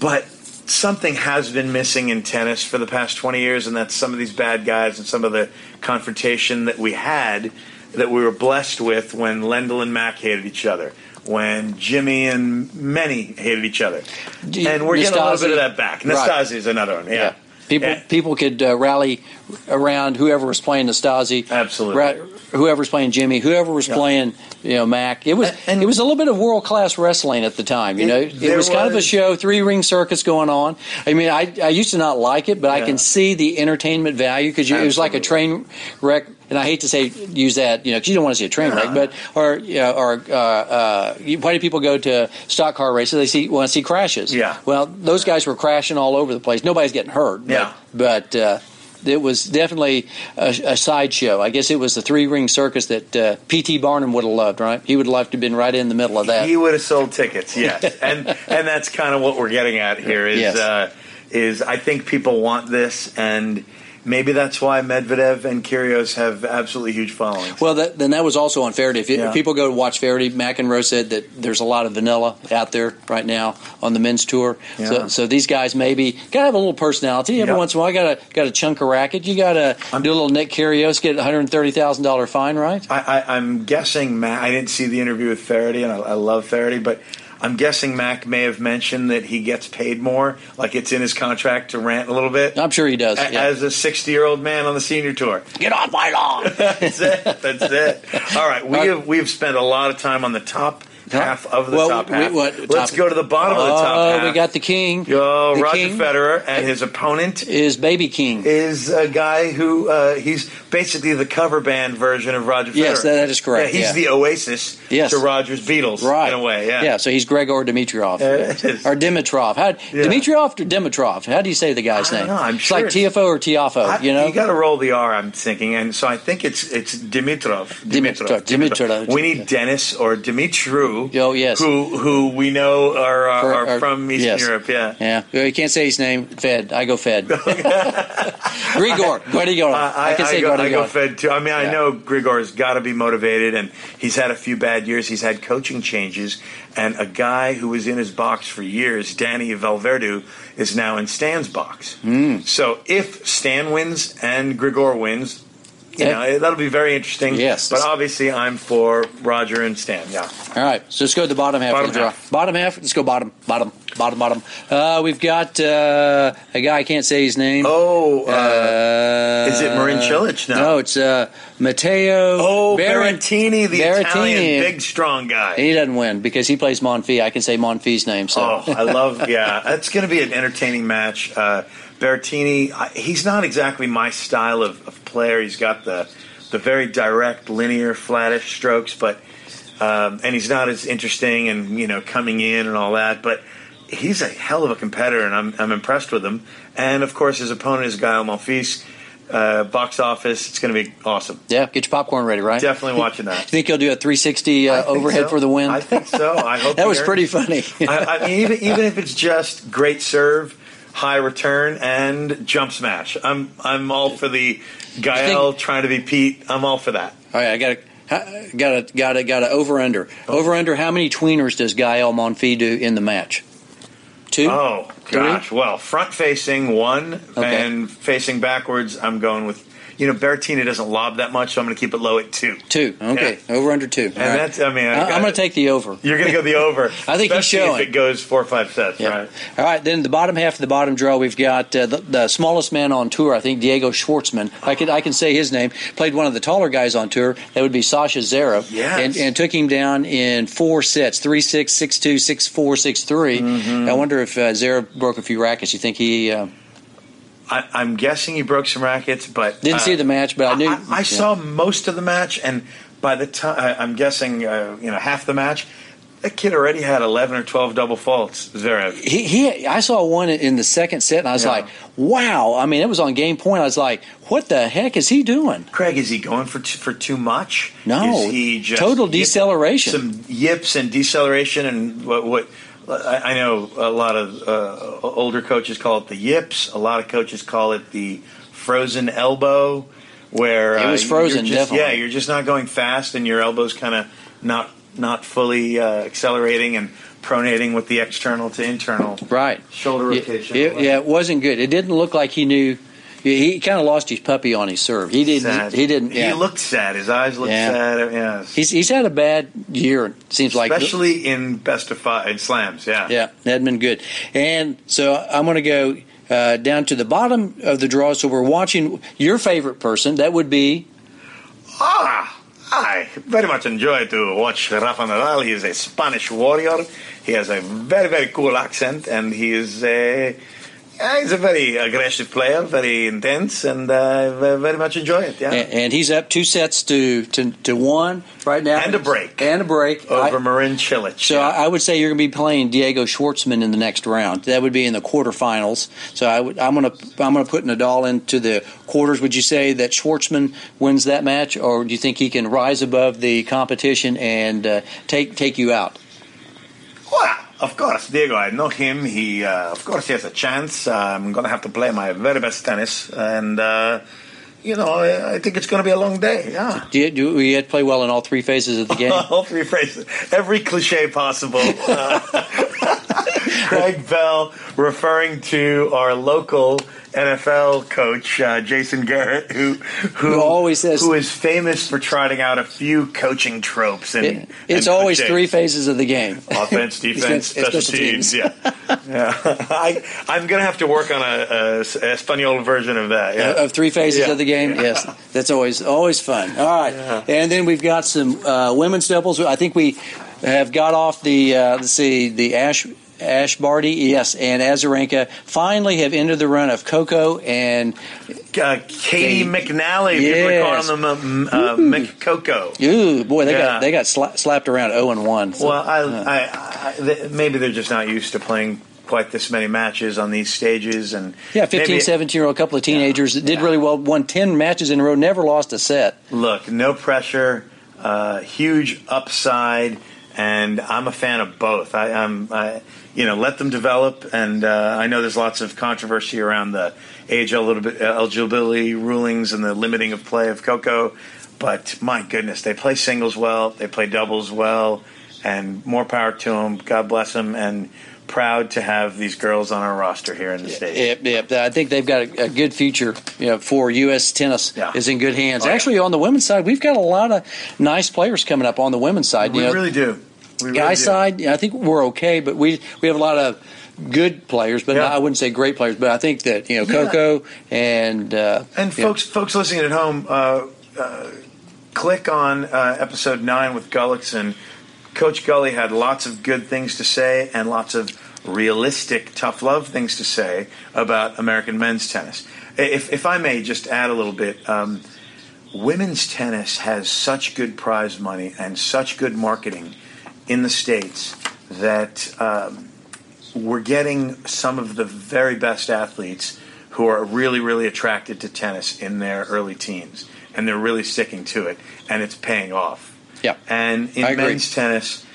but something has been missing in tennis for the past 20 years, and that's some of these bad guys and some of the confrontation that we had that we were blessed with when Lendl and Mack hated each other. When Jimmy and many hated each other, you- and we're getting a little bit of that back. Right. Nastase is another one, yeah. People Yeah. people could uh, rally around whoever was playing Nastase, Absolutely. ra- whoever was playing Jimmy, whoever was playing you know Mac. It was And- it was a little bit of world class wrestling at the time. You It- know, it there was kind of a show, three ring circus going on. I mean, I I used to not like it, but I can see the entertainment value because it was like a train wreck. And I hate to say use that, you know, because you don't want to see a train wreck, but or you know, or uh, uh, why do people go to stock car races? They see want to see crashes. Yeah. Well, those guys were crashing all over the place. Nobody's getting hurt. but- Yeah. But uh, it was definitely a, a sideshow. I guess it was the three ring circus that uh, P.T. Barnum would have loved. Right? He would have loved to have been right in the middle of that. He would have sold tickets, yes, and and that's kind of what we're getting at here. Is Yes. uh, is I think people want this, and maybe that's why Medvedev and Kyrgios have absolutely huge followings. Well, that, then that was also on Feherty. If, you, Yeah. if people go to watch Feherty, McEnroe said that there's a lot of vanilla out there right now on the men's tour. Yeah. So, so these guys maybe gotta have a little personality. Every Yeah. once in a while, got to got to chunk a racket. You got to do a little Nick Kyrgios, get a hundred thirty thousand dollar fine, right? I, I, I'm guessing Mac. I didn't see the interview with Feherty, and I, I love Feherty, but I'm guessing Mac may have mentioned that he gets paid more, like it's in his contract to rant a little bit. I'm sure he does. A- yeah. As a 60 year old man on the senior tour, Get off my lawn. that's it. That's it. All right, we have we've spent a lot of time on the top half of the Well, top we- half. what- Let's top- go to the bottom of the top Oh, half. we got the king. Yo, the Roger king Federer and his opponent is baby king. is a guy who uh, he's basically the cover band version of Roger Federer. Yes, that- is correct, Yeah, he's yeah. the Oasis Yes. to Roger's Beatles, Right. in a way. Yeah. Yeah, so he's Grigor Dimitrov. it is. or Dimitrov. How, Yeah. Dimitrov or Dimitrov? How do you say the guy's name? know, I'm it's sure like it's- TFO or Tiafoe, I- you know? you got to roll the R. I'm thinking, and so I think it's it's Dimitrov. Dimitrov, Dimitrov. We need Dennis or Dimitru. Oh, yes. Who who we know are uh, are are- from Eastern yes. Europe. Yeah. Yeah, you can't say his name. Fed. I go Fed. Grigor. Guardigor. I, I, can say go, I go Fed too. I mean, I Yeah. know Grigor's got to be motivated, and he's had a few bad years. He's had coaching changes, and a guy who was in his box for years, Danny Vallverdu, is now in Stan's box. Hmm. So if Stan wins and Grigor wins, you Yeah. know that'll be very interesting. Yes. but obviously I'm for Roger and Stan. Yeah, All right, so let's go to the bottom half Bottom of the draw. half. Bottom half. Let's go bottom, bottom, bottom, bottom. Uh, we've got uh, a guy I can't say his name. Oh, uh, Uh, is it Marin Cilic? No. No, it's uh, Matteo. oh, Berrettini, the Berrettini. Italian big strong guy. He doesn't win because he plays Monfils. I can say Monfils' name. So Oh, I love. Yeah, it's going to be an entertaining match. Uh, Berrettini, he's not exactly my style of, of player. He's got the the very direct, linear, flattish strokes, but um, and he's not as interesting and you know coming in and all that. But he's a hell of a competitor, and I'm I'm impressed with him. And of course, his opponent is Gael Monfils. Uh, box office, it's going to be awesome. yeah, get your popcorn ready, right? Definitely watching that. You think he'll do a 360 uh, overhead so. for the win? I think so. I hope that was pretty funny. I, I mean, even even if it's just great serve, high return, and jump smash, I'm I'm all for the Gael trying to be Pete. I'm all for that. All right, I got to got to got to got to over under over under. How many tweeners does Gael Monfils do in the match? Two. Oh Three? gosh, well, front facing one, Okay. and facing backwards, I'm going with. You know, Berrettini doesn't lob that much, so I'm going to keep it low at two. Two. Okay, over under two. And that's, I mean, I, am going to take the over. You're going to go the over. I think he's showing. if it goes four or five sets, Yeah. right? All right. Then the bottom half of the bottom draw, we've got uh, the, the smallest man on tour. I think Diego Schwartzman. I can I can say his name. Played one of the taller guys on tour. That would be Sasha Zverev. Yes. And, and took him down in four sets: three six, six two, six four, six three. Mm-hmm. I wonder if uh, Zverev broke a few rackets. You think he uh, I, I'm guessing he broke some rackets, but didn't uh, see the match? But I knew I, I yeah. saw most of the match, and by the time I'm guessing, uh, you know, half the match, that kid already had 11 or 12 double faults. Zverev. He, he, I saw one in the second set, and I was Yeah. like, "Wow!" I mean, it was on game point. I was like, "What the heck is he doing?" Craig, is he going for t- for too much? No, is he just total yip- deceleration. Some yips and deceleration, and what? what I I know a lot of uh, older coaches call it the yips. A lot of coaches call it the frozen elbow, where It was uh, frozen, You're just, definitely. Yeah, you're just not going fast, and your elbow's kind of not not fully uh, accelerating and pronating with the external to internal. Right. Shoulder rotation. It, yeah, it wasn't good. It didn't look like he knew. He, he kind of lost his puppy on his serve. He didn't. Sad. He, didn't. Yeah. He looked sad. His eyes looked Yeah. sad. Yes. he's he's had a bad year. It seems like. Especially in best of five in slams. Yeah. Yeah, hadn't been good. And so I'm going to go uh, down to the bottom of the draw. So we're watching your favorite person. That would be Ah, I very much enjoy to watch Rafa Nadal. He is a Spanish warrior. He has a very, very cool accent, and he is a, Yeah, he's a very aggressive player, very intense, and uh, I very much enjoy it. Yeah, and, and, he's up two sets to, to, to one right now, and a break, and a break over I, Marin Cilic. So yeah. I would say you're going to be playing Diego Schwartzman in the next round. That would be in the quarterfinals. So I would, I'm going to I'm going to put Nadal into the quarters. Would you say that Schwartzman wins that match, or do you think he can rise above the competition and uh, take take you out? Well, of course, Diego, I know him. He, uh, of course, he has a chance. I'm going to have to play my very best tennis, and uh, you know, I, I think it's going to be a long day. Yeah. Do you, do you play well in all three phases of the game? all three phases, every cliche possible. Uh, Craig Bell referring to our local NFL coach uh, Jason Garrett, who, who, who always says who is famous for trotting out a few coaching tropes. And it, it's and always three phases of the game: offense, defense, special, teams. teams. Yeah, yeah. I, am going to have to work on a, a, Espanol version of that. Yeah. Of three phases yeah. of the game. Yeah. Yes, that's always always fun. All right, and then we've got some uh, women's doubles. I think we have got off the uh, let's see the Ash Ash Barty, yes, and Azarenka finally have ended the run of Coco and uh, Caty McNally. Yes. People are calling them uh, uh, McCoco. Ooh, boy, they yeah. got they got sla- slapped around zero oh and one. So, well, I, uh. I, I, they, maybe they're just not used to playing quite this many matches on these stages and yeah 15 maybe, 17 year old couple of teenagers yeah, did yeah. really well won 10 matches in a row never lost a set look no pressure uh, huge upside and i'm a fan of both I, am you know, let them develop. And uh, I know there's lots of controversy around the age eligibility rulings and the limiting of play of Coco. But my goodness, they play singles well, they play doubles well, and more power to them. God bless them, and proud to have these girls on our roster here in the state. Yeah, yeah, I think they've got a, a good future you know, for U.S. tennis. Yeah. Is in good hands. Oh, Actually, yeah. on the women's side, we've got a lot of nice players coming up on the women's side. We you know, really do. We Guy really side, I think we're okay, but we we have a lot of good players, but yeah. not, I wouldn't say great players. But I think that you know Coco yeah. and uh, and folks know. folks listening at home, uh, uh, click on uh, episode nine with Gullickson. Coach Gully had lots of good things to say and lots of realistic, tough love things to say about American men's tennis. If, if I may just add a little bit, um, women's tennis has such good prize money and such good marketing in the states that um, we're getting some of the very best athletes who are really, really attracted to tennis in their early teens, and they're really sticking to it, and it's paying off. Yeah, and in men's tennis,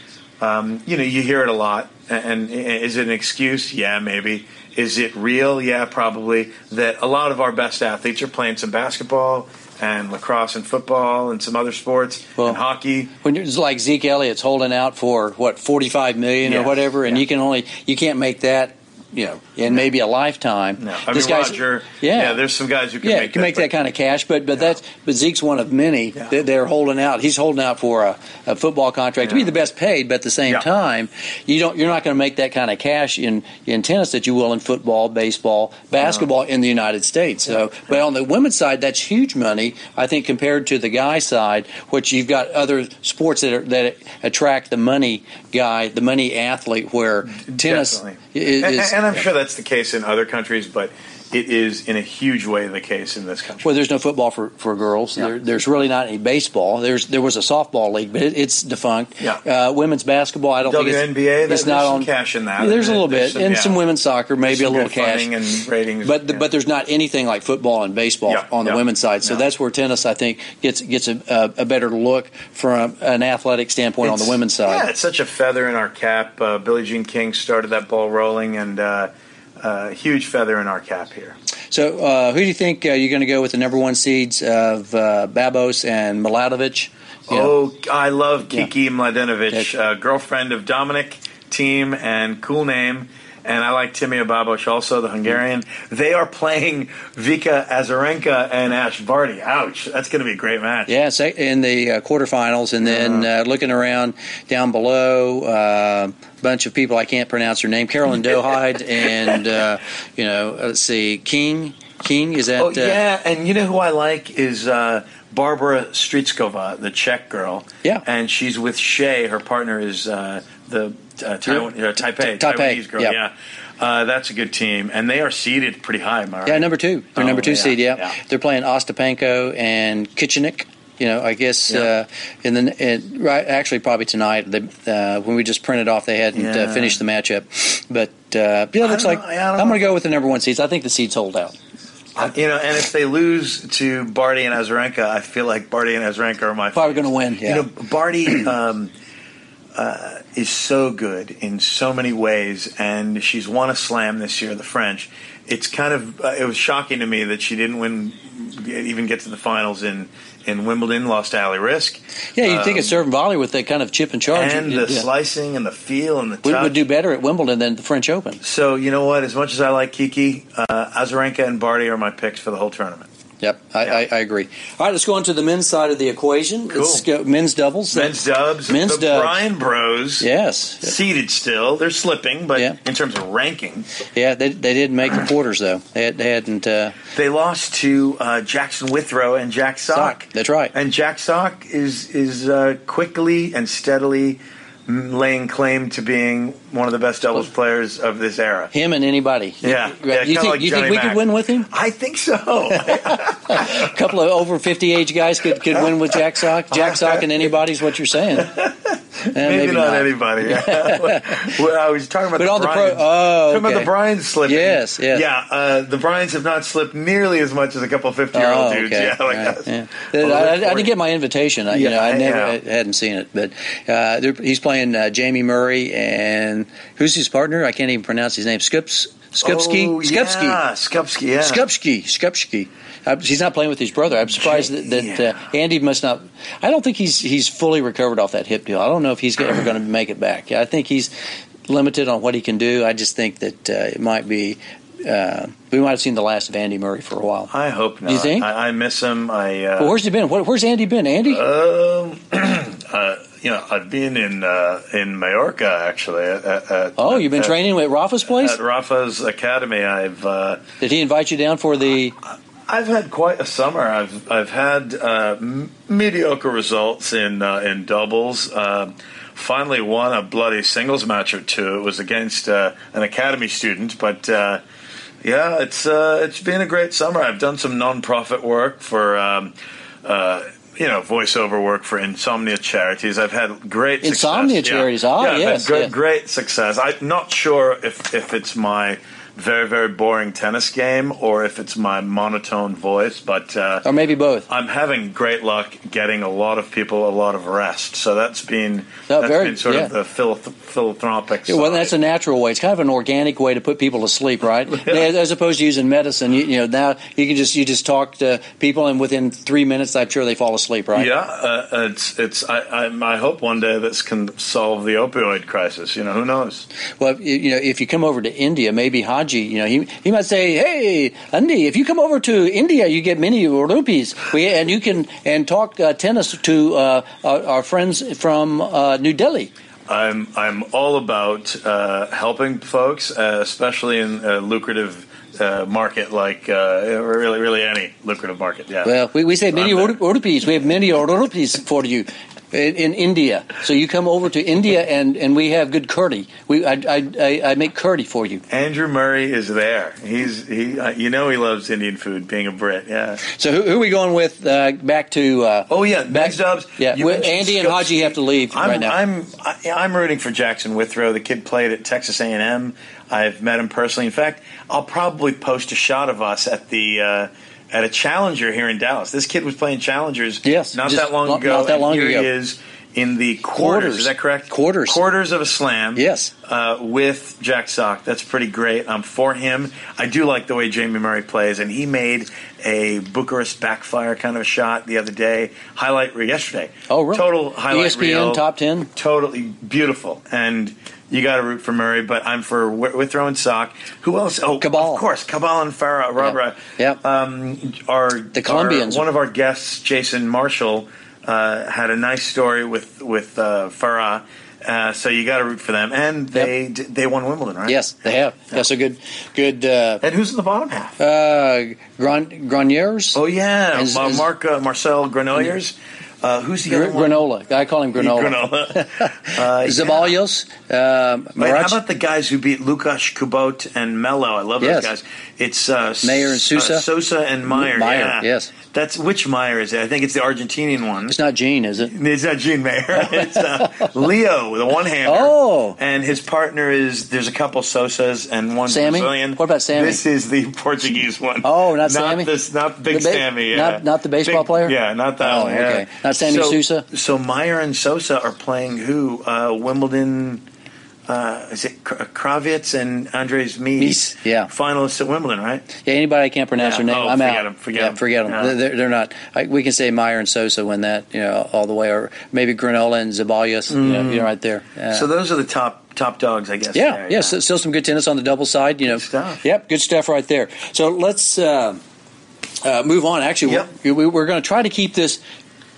um, you know, you hear it a lot. And is it an excuse? Yeah, maybe. Is it real? Yeah, probably. That a lot of our best athletes are playing some basketball and lacrosse and football and some other sports well, and hockey. When it's like Zeke Elliott's holding out for what forty five million or whatever, and yeah. you can only you can't make that you know, in maybe a lifetime. No, I this mean, Roger, yeah. yeah, there's some guys who can yeah, make can that, make that kind of cash, but but yeah. that's but Zeke's one of many yeah. that they're holding out. He's holding out for a, a football contract to be the best paid, but at the same time, you don't you're not going to make that kind of cash in in tennis that you will in football, baseball, basketball in the United States. So, but on the women's side, that's huge money. I think compared to the guy side, which you've got other sports that are, that attract the money guy, the money athlete, where tennis Definitely. is. And, and I'm sure that's the case in other countries, but it is in a huge way the case in this country. Well, there's no football for, for girls. Yeah. There, there's really not any baseball. There's there was a softball league, but it, it's defunct. Yeah. Uh, women's basketball, I don't WNBA, think it's, it's not on cash in that. There's a little bit, some, and yeah. some women's soccer, maybe a little cash and ratings. But yeah. but there's not anything like football and baseball on the women's side. So that's where tennis, I think, gets gets a, a, a better look from an athletic standpoint it's, on the women's side. Yeah, it's such a feather in our cap. Uh, Billie Jean King started that ball rolling, and. Uh, uh, huge feather in our cap here. So, uh, who do you think uh, you're going to go with the number one seeds of uh, Babos and Mladenovic? Oh, I love Kiki yeah. Mladenovic, uh, girlfriend of Dominic Thiem, and cool name and I like Timea Babos also, the Hungarian. They are playing Vika Azarenka and Ash Barty. Ouch, that's going to be a great match. Yeah, in the uh, quarterfinals, and then uh, looking around down below, uh, a bunch of people I can't pronounce their name. Carolyn Dohide and uh, you know, let's see, King. King is that? Oh yeah, and you know who I like is. Uh, Barbara Strycova, the Czech girl. Yeah. And she's with Hsieh. Her partner is uh, the uh, Taiwan, uh, Taipei, Taipei, Taiwanese girl. Yep. Yeah. Uh, that's a good team, and they are seeded pretty high. Am I right? Yeah, number two. They're Oh, number two yeah, seed. Yeah. yeah. they're playing Ostapenko and Kichenok. You know, I guess Yeah. uh, in the in, right actually probably tonight. They, uh, when we just printed off, they hadn't uh, Yeah. finished the matchup. But uh, yeah, it looks like know. Yeah, I don't I'm going to go with the number one seeds. I think the seeds hold out. You know, and if they lose to Barty and Azarenka, I feel like Barty and Azarenka are my Probably going to win. Yeah. You know, Barty um, uh, is so good in so many ways, and she's won a slam this year, the French. It's kind of uh, it was shocking to me that she didn't win, even get to the finals in in Wimbledon. Lost to Ali Riske. yeah, you'd think um, a serve and volley with that kind of chip and charge and the yeah, slicing and the feel and the touch. would do better at Wimbledon than the French Open. so you know what? As much as I like Kiki, uh, Azarenka and Barty are my picks for the whole tournament. Yep, I, Yeah. I, I agree. All right, let's go on to the men's side of the equation. Let's go men's doubles. Men's dubs, Men's the dubs. Bryan Bros. Yes. seeded still. They're slipping, but Yeah. in terms of ranking, Yeah, they, they did make the quarters though. They, had, they hadn't. Uh, they lost to uh, Jackson Withrow and Jack Sock. Sock, that's right. And Jack Sock is is uh, quickly and steadily laying claim to being one of the best doubles players of this era. him and anybody. Yeah, You, yeah, you think like you think we could win with him? I think so. A couple of over fifty age guys could, could win with Jack Sock. Jack Sock and anybody's what you're saying. Eh, maybe, not, anybody. well, I was talking about But the all the pro- Bryans. oh, Talking about the Bryans slipping. Yes, yes. Yeah, uh, the Bryans have not slipped nearly as much as a couple 50 year old Oh, dudes. okay. Yeah, like Right, us. yeah. Well, I, I- I didn't get my invitation. I, you know, I never yeah. I hadn't seen it, but uh, he's playing uh, Jamie Murray and who's his partner? I can't even pronounce his name. Skups Skupski Oh, Skupski Yeah, Skupski, yeah. Skupski Skupski. Uh, he's not playing with his brother. I'm surprised that, that Yeah. uh, Andy must not. I don't think he's he's fully recovered off that hip deal. I don't know if he's ever going to make it back. I think he's limited on what he can do. I just think that uh, it might be. Uh, we might have seen the last of Andy Murray for a while. I hope not. You think? I, I miss him. I. Uh, But where's he been? Where, where's Andy been? Andy? um, uh, you know, I've been in uh, in Mallorca actually. At, at, oh, you've been at, training at Rafa's place. at Rafa's academy. I've uh, Did he invite you down for the? I've had quite a summer. I've I've had uh, m- mediocre results in uh, in doubles. Uh, finally, won a bloody singles match or two. It was against uh, an academy student, but. Uh, yeah, it's uh, it's been a great summer. I've done some nonprofit work for um, uh, you know voiceover work for insomnia charities. I've had great Insomnia success. Yeah. charities, ah, yeah, I've yes, great, yes. great success. I'm not sure if if it's my very very boring tennis game or if it's my monotone voice, but uh, Or maybe both. I'm having great luck getting a lot of people a lot of rest. So that's been Oh, that's very- been sort yeah. of the phil- philanthropic. Yeah, well, that's a natural way. It's kind of an organic way to put people to sleep, right? As as opposed to using medicine. You, you know, now you can just you just talk to people, and within three minutes, I'm sure they fall asleep, right? Yeah, uh, it's it's. I, I I hope one day this can solve the opioid crisis. You know, who knows? Well, you you know, if you come over to India, maybe You know, he he might say, "Hey, Andy, if you come over to India, you get many rupees, we, and you can and talk uh, tennis to uh, our, our friends from uh, New Delhi." I'm I'm all about uh, helping folks, uh, especially in a lucrative uh, market like uh, really really any lucrative market. Yeah. Well, we, we say many I'm there. ru- rupees. We have many rupees for you in, in India. So you come over to India, and, and we have good curry. We I, I, I, I make curry for you. Andrew Murray is there. He's he. Uh, you know he loves Indian food, being a Brit. Yeah. So who, who are we going with? Uh, back to uh, Oh yeah, back, Max Dubs. Yeah, You Andy and Haji have to leave I'm, right now. I'm I, I'm rooting for Jackson Withrow. The kid played at Texas A&M. I've met him personally. In fact, I'll probably post a shot of us at the uh, at a Challenger here in Dallas. This kid was playing Challengers. Yes, not that long ago. not that long here ago. he is in the quarters. Quarters. Is that correct? Quarters. Quarters of a slam. Yes. Uh, with Jack Sock. That's pretty great. I'm for him. I do like the way Jamie Murray plays, and he made a Bucharest backfire kind of a shot the other day. Highlight reel yesterday. Oh, really? Total highlight ESPN reel. top 10? Totally beautiful. And you got to root for Murray, but I'm for Withrow and Sock. Who else? Oh, Cabal. Of course, Cabal and Farah. Robert. Yeah. Um, our The Colombians. our- one of our guests, Jason Marshall, uh, had a nice story with with uh, Farah. Uh, so you got to root for them, and they d they won Wimbledon, right? yes, they have. That's a good good uh, And who's in the bottom half? uh, Gran- Greniers. oh yeah, Is- is- Mark uh, Marcel Granollers. Uh, who's the Gr- other one? granola. I call him granola. Granola. Uh, Zeballos. Um, Wait, how about the guys who beat Lukas Kubot and Melo? I love Yes. those guys. It's uh, Mayer and S- Sousa? uh, Sosa and Mayer. Mayer, yeah. yes. That's which Mayer is it? I think it's the Argentinian one. it's not Gene, is it? It's not Gene Mayer. It's uh, Leo, the one hander. Oh. and his partner is there's a couple Sosas and one Sammy? Brazilian. What about Sammy? This is the Portuguese one. Oh, not not Sammy? This, not Big ba- Sammy. Yeah. not- not the baseball Big- player? Yeah, not that Oh, one. yeah. okay. Not Sammy so, Sousa? So Mayer and Sosa are playing who? Uh, Wimbledon. Uh, is it Krawietz and Andres Mies? Mies, yeah. Finalists at Wimbledon, right? Yeah, anybody I can't pronounce Yeah. their name, Oh, I'm forget out. 'em, forget yeah, 'em. forget them. Yeah. They're, they're not. I, we can say Mayer and Sosa win that, you know, all the way, or maybe Granola and Zeballos, you know, you're right there. Uh, So those are the top top dogs, I guess. yeah, there, yeah, so- still some good tennis on the double side. You know, stuff. Yep, good stuff right there. So let's uh, uh, move on. Actually, Yep. we're, we're going to try to keep this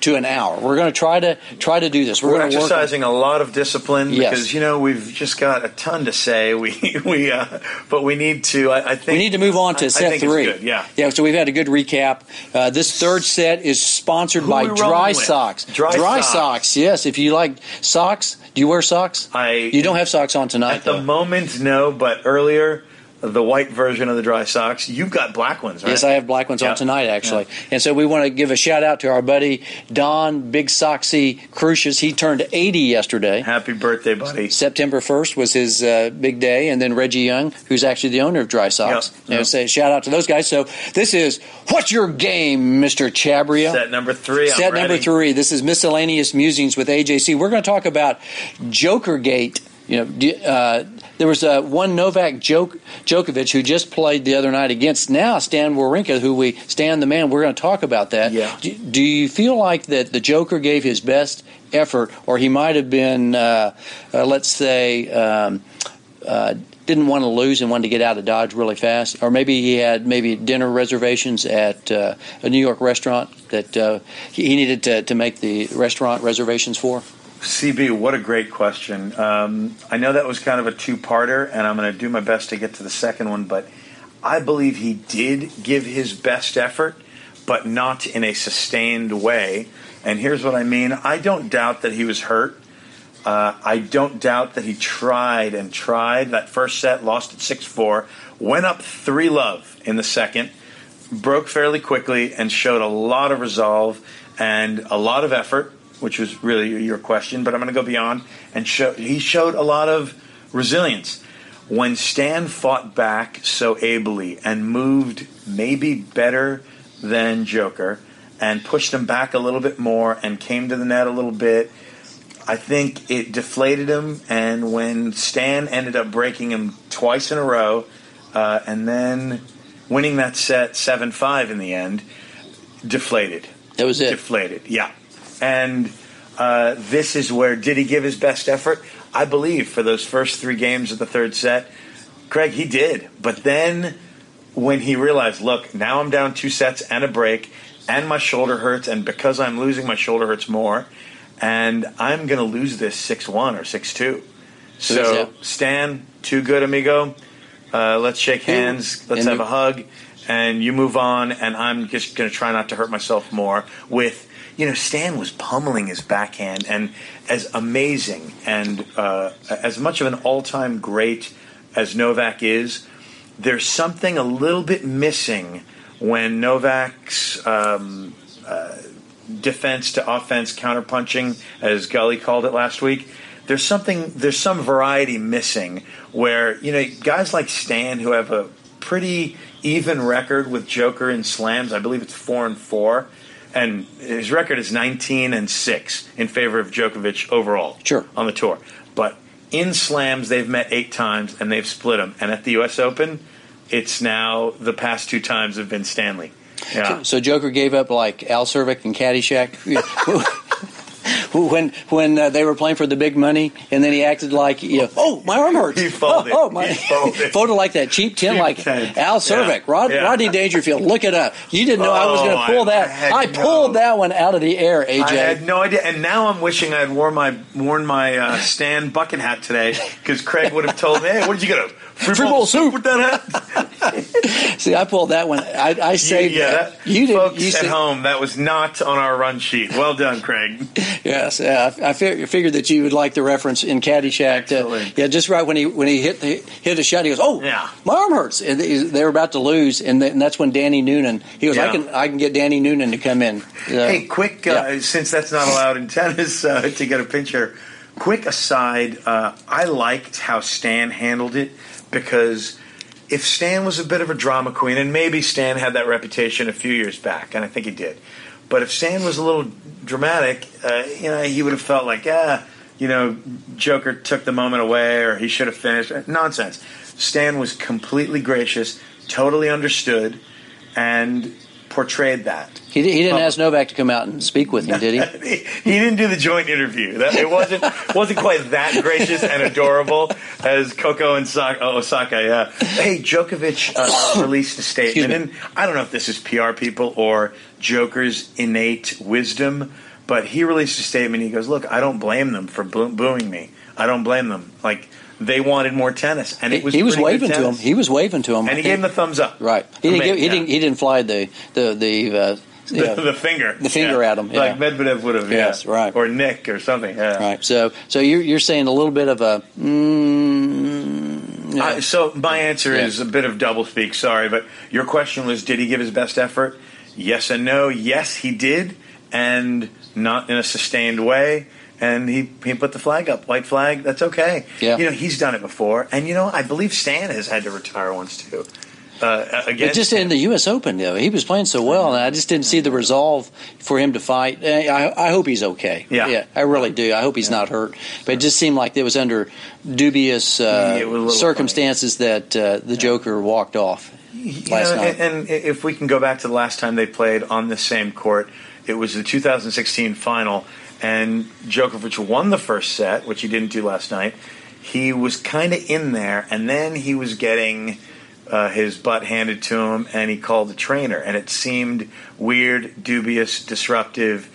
to an hour. We're going to try to try to do this. We're, We're exercising a lot of discipline Yes. because you know we've just got a ton to say. We we uh, but we need to. I, I think We need to move on to I set it's three. Yeah. Yeah, so we've had a good recap. Uh, this third set is sponsored Who by Dry with? Socks. Dry Socks. Socks. yes. If you like socks, do you wear socks? I You don't have socks on tonight, at the moment no, but earlier the white version of the dry socks. You've got black ones, right? Yes, I have black ones Yeah. on tonight, actually. And so we want to give a shout out to our buddy Don Big Soxy Crucius. He turned 80 yesterday. Happy birthday, buddy. September 1st was his uh, big day, and then Reggie Young, who's actually the owner of Dry Socks. Yep, know, yep. say shout out to those guys. So this is What's Your Game, Mr. Chabria? Set number three. I'm Set number ready. three. This is miscellaneous musings with AJC. We're going to talk about Joker Gate. You know, uh, there was uh, one Novak Jok- Djokovic who just played the other night against now Stan Wawrinka, who we Stan the man. We're going to talk about that. Yeah. Do, do you feel like that the Joker gave his best effort, or he might have been, uh, uh, let's say, um, uh, didn't want to lose and wanted to get out of Dodge really fast, or maybe he had maybe dinner reservations at uh, a New York restaurant that uh, he he needed to, to make the restaurant reservations for. CB, what a great question. Um, I know that was kind of a two-parter, and I'm going to do my best to get to the second one. But I believe he did give his best effort, but not in a sustained way. And here's what I mean: I don't doubt that he was hurt. Uh, I don't doubt that he tried and tried. That first set, lost at six four, went up three love in the second, broke fairly quickly, and showed a lot of resolve and a lot of effort, which was really your question. But I'm going to go beyond and show. He showed a lot of resilience when Stan fought back so ably and moved maybe better than Joker and pushed him back a little bit more and came to the net a little bit. I think it deflated him, and when Stan ended up breaking him twice in a row, uh, and then winning that set seven five in the end, deflated, That was it. deflated, yeah. And uh, this is where did he give his best effort? I believe for those first three games of the third set, Craig, he did. But then when he realized, look, now I'm down two sets and a break, and my shoulder hurts, and because I'm losing, my shoulder hurts more, and I'm going to lose this 6 1 or 6 2. So, Stan, too good, amigo. Uh, let's shake hands. Let's have a hug. And you move on, and I'm just going to try not to hurt myself more with. You know, Stan was pummeling his backhand, and as amazing and uh, as much of an all-time great as Novak is, there's something a little bit missing when Novak's um, uh, defense to offense counterpunching, as Gully called it last week. There's something, there's some variety missing where you know guys like Stan who have a pretty even record with Joker in slams. I believe it's four and four, and his record is 19 and six in favor of Djokovic overall. Sure. on the tour, but in slams they've met eight times and they've split them. And at the U.S. Open, it's now the past two times have been Stanley. Yeah. So Joker gave up like Al Czervik and Caddyshack. When when uh, they were playing for the big money, and then he acted like, you know, oh, my arm hurts. He folded. Oh, oh, my, He folded. folded like that cheap tin, Cheap like tin. Al Czervik, Yeah. Rod, Yeah. Rodney Dangerfield. Look it up. You didn't know I was going Oh, to pull I- that. I I, no- pulled that one out of the air, AJ. I had no idea, and now I'm wishing I had worn my worn my uh, Stan bucket hat today because Craig would have told me, "Hey, what did you get? A free, Free bowl soup. with that hat?" See, I pulled that one. I, I saved yeah, that. that, You did. folks You at said, home. That was not on our run sheet. Well done, Craig. Yes, yeah, I, I fi- figured that you would like the reference in Caddyshack. Excellent. yeah, just right when he when he hit the, hit a shot, he goes, "Oh, Yeah. my arm hurts." And they were about to lose, and, th- and that's when Danny Noonan. He goes, "I can I can get Danny Noonan to come in." Hey, quick, uh, Yeah. since that's not allowed in tennis uh, to get a picture, quick aside, uh, I liked how Stan handled it because if Stan was a bit of a drama queen, and maybe Stan had that reputation a few years back, and I think he did, but if Stan was a little dramatic, uh, you know, he would have felt like, ah, you know, Joker took the moment away or he should have finished. Nonsense. Stan was completely gracious, totally understood, and portrayed that. he, he didn't Oh. ask Novak to come out and speak with him, did he? he, he didn't do the joint interview. That it wasn't wasn't quite that gracious and adorable as Coco and Sa- oh, Osaka. Yeah. Hey, Djokovic uh, released a statement, and I don't know if this is PR people or Joker's innate wisdom, but he released a statement. He goes, "Look, I don't blame them for boo- booing me. I don't blame them. Like they wanted more tennis, and it was he was waving to him. He was waving to him, and he gave him the thumbs up. right. He didn't. Give, he yeah. didn't. He didn't fly the the the. Uh, The, yeah. the finger, The finger Yeah. at him, like. Medvedev would have. Yes, yeah. right. or Nick or something. Yeah. Right. So so you're you're saying a little bit of a. Mm, yeah. Uh, so my answer Yeah. is a bit of double speak. Sorry, but your question was, did he give his best effort? Yes and no. Yes, he did, and not in a sustained way. And he he put the flag up, white flag. That's okay. Yeah. You know he's done it before, and you know I believe Stan has had to retire once too. Uh, again, But just in the U.S. Open, though, he was playing so well, and I just didn't see the resolve for him to fight. Eh, I, I hope he's okay. Yeah. yeah, I really do. I hope he's not hurt. But it just seemed like it was under dubious uh, it was a little circumstances that uh, the Joker walked off You last know, night. and if we can go back to the last time they played on the same court, it was the 2016 final, and Djokovic won the first set, which he didn't do last night. He was kind of in there, and then he was getting uh, his butt handed to him, and he called the trainer, and it seemed weird, dubious, disruptive,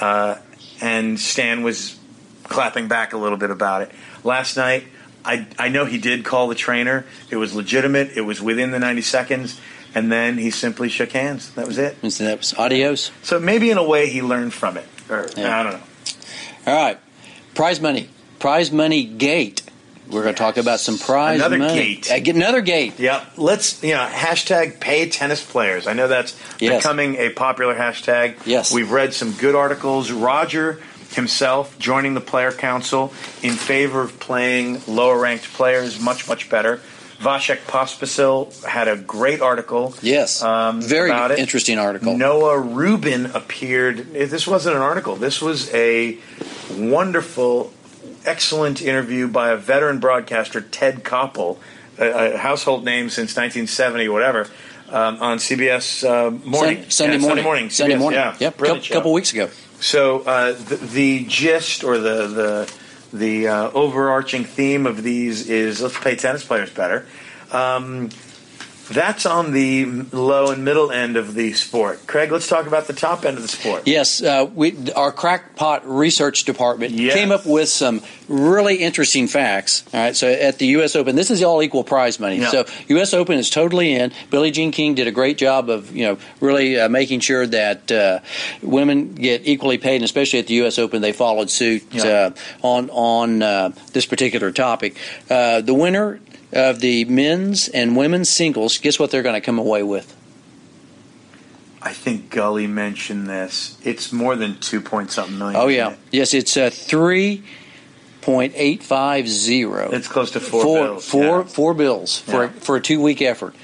uh, and Stan was clapping back a little bit about it. Last night, I, I know he did call the trainer. It was legitimate. It was within the 90 seconds. And then he simply shook hands. That was it. And so that was adios. So maybe in a way he learned from it. Or, Yeah. I don't know. All right, prize money, prize money gate. We're going to talk about some prize Another money. gate. Uh, get another gate. Yeah, let's, you know, hashtag pay tennis players. I know that's Yes. becoming a popular hashtag. Yes. We've read some good articles. Roger himself joining the player council in favor of playing lower ranked players much, much better. Vasek Pospisil had a great article. Yes, um, very interesting article. Noah Rubin appeared. This wasn't an article. This was a wonderful, excellent interview by a veteran broadcaster, Ted Koppel, a, a household name since 1970 whatever, um, on CBS uh, morning. Sun- Sunday Yeah, morning. Sunday morning. Sunday morning. Yeah, Yep. brilliant Couple, couple weeks ago. So uh, the, the gist or the the the uh, overarching theme of these is let's pay tennis players better. Um, that's on the low and middle end of the sport. Craig, let's talk about the top end of the sport. Yes, uh, we, our crackpot research department Yes. came up with some really interesting facts. All right, so at the U.S. Open, this is all equal prize money. Yeah. So U.S. Open is totally in. Billie Jean King did a great job of you know really uh, making sure that uh, women get equally paid, and especially at the U.S. Open, they followed suit Yeah. uh, on on uh, this particular topic. Uh, the winner of the men's and women's singles, guess what they're going to come away with? I think Gully mentioned this. It's more than two point something million. Oh yeah, it? yes, it's uh, three point eight five zero. It's close to four four, bills, four- yeah. four bills for Yeah. for a two week effort.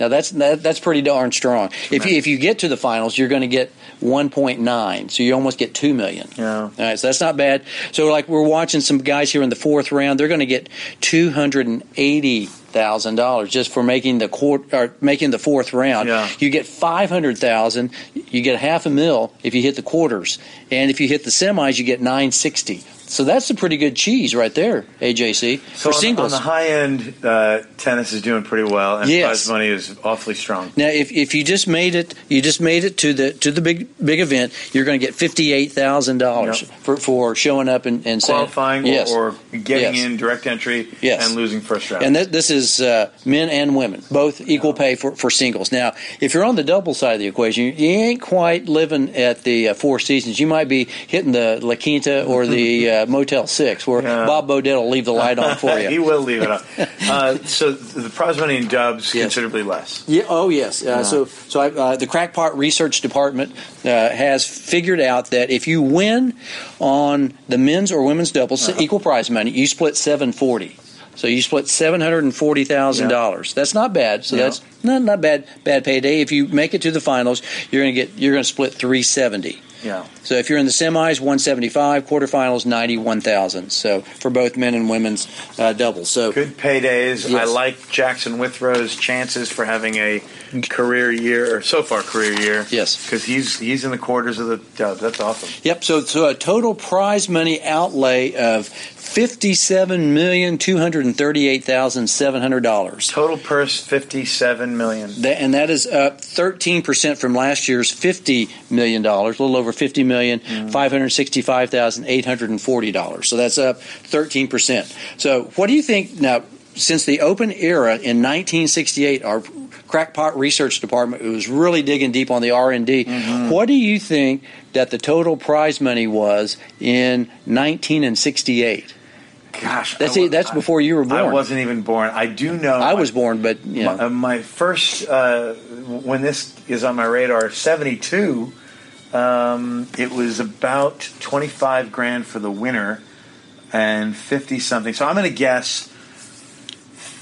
Now that's that, that's pretty darn strong. If you, if you get to the finals, you're going to get one point nine, so you almost get two million. Yeah. All right, so that's not bad. So like we're watching some guys here in the fourth round, they're going to get two hundred and eighty thousand dollars just for making the court or making the fourth round. Yeah. You get five hundred thousand. You get half a mil if you hit the quarters, and if you hit the semis, you get nine sixty. So that's a pretty good cheese right there, AJC So for on, singles. on the high end, uh, tennis is doing pretty well, and Yes. prize money is awfully strong. Now, if, if you just made it, you just made it to the to the big big event, you're going to get fifty eight thousand dollars for for showing up and, and saying- Qualifying yes. or, or getting Yes. in direct entry Yes. and losing first round. And th- this is uh, men and women, both equal pay for, for singles. Now, if you're on the double side of the equation, you, you ain't quite living at the uh, Four Seasons. You might be hitting the La Quinta or the uh, Motel Six, where Yeah. Bob Bodett will leave the light on for you. he will leave it on. Uh, so the prize money in Dubs Yes. considerably less. Yeah. Oh, yes. Uh, So, so I, uh, the Crackpot Research Department uh, has figured out that if you win on the men's or women's doubles, Uh-huh. equal prize money, you split seven forty. So you split seven hundred and forty thousand dollars. That's not bad. So Yeah. that's not not bad bad payday. If you make it to the finals, you're going to get you're going to split three seventy. Yeah. So if you're in the semis, 175, quarterfinals, 91,000. So for both men and women's uh, doubles. So Good paydays. I like Jackson Withrow's chances for having a career year, or so far career year. Yes. because he's he's in the quarters of the Dubs. That's awesome. Yep. So, so a total prize money outlay of fifty-seven million two hundred and thirty-eight thousand seven hundred dollars, Total purse fifty-seven million. and that is up thirteen percent from last year's fifty million dollars, a little over fifty million mm. five hundred sixty-five thousand eight hundred and forty dollars. So that's up thirteen percent. So, what do you think now? Since the open era in 1968, our crackpot research department was really digging deep on the R&D. Mm-hmm. What do you think that the total prize money was in 1968? Gosh, That's I it- that's before you were born. I wasn't even born. I do know. I was born, but you know, My, uh, my first, uh, when this is on my radar, 72, um, it was about 25 grand for the winner and 50 something. So I'm going to guess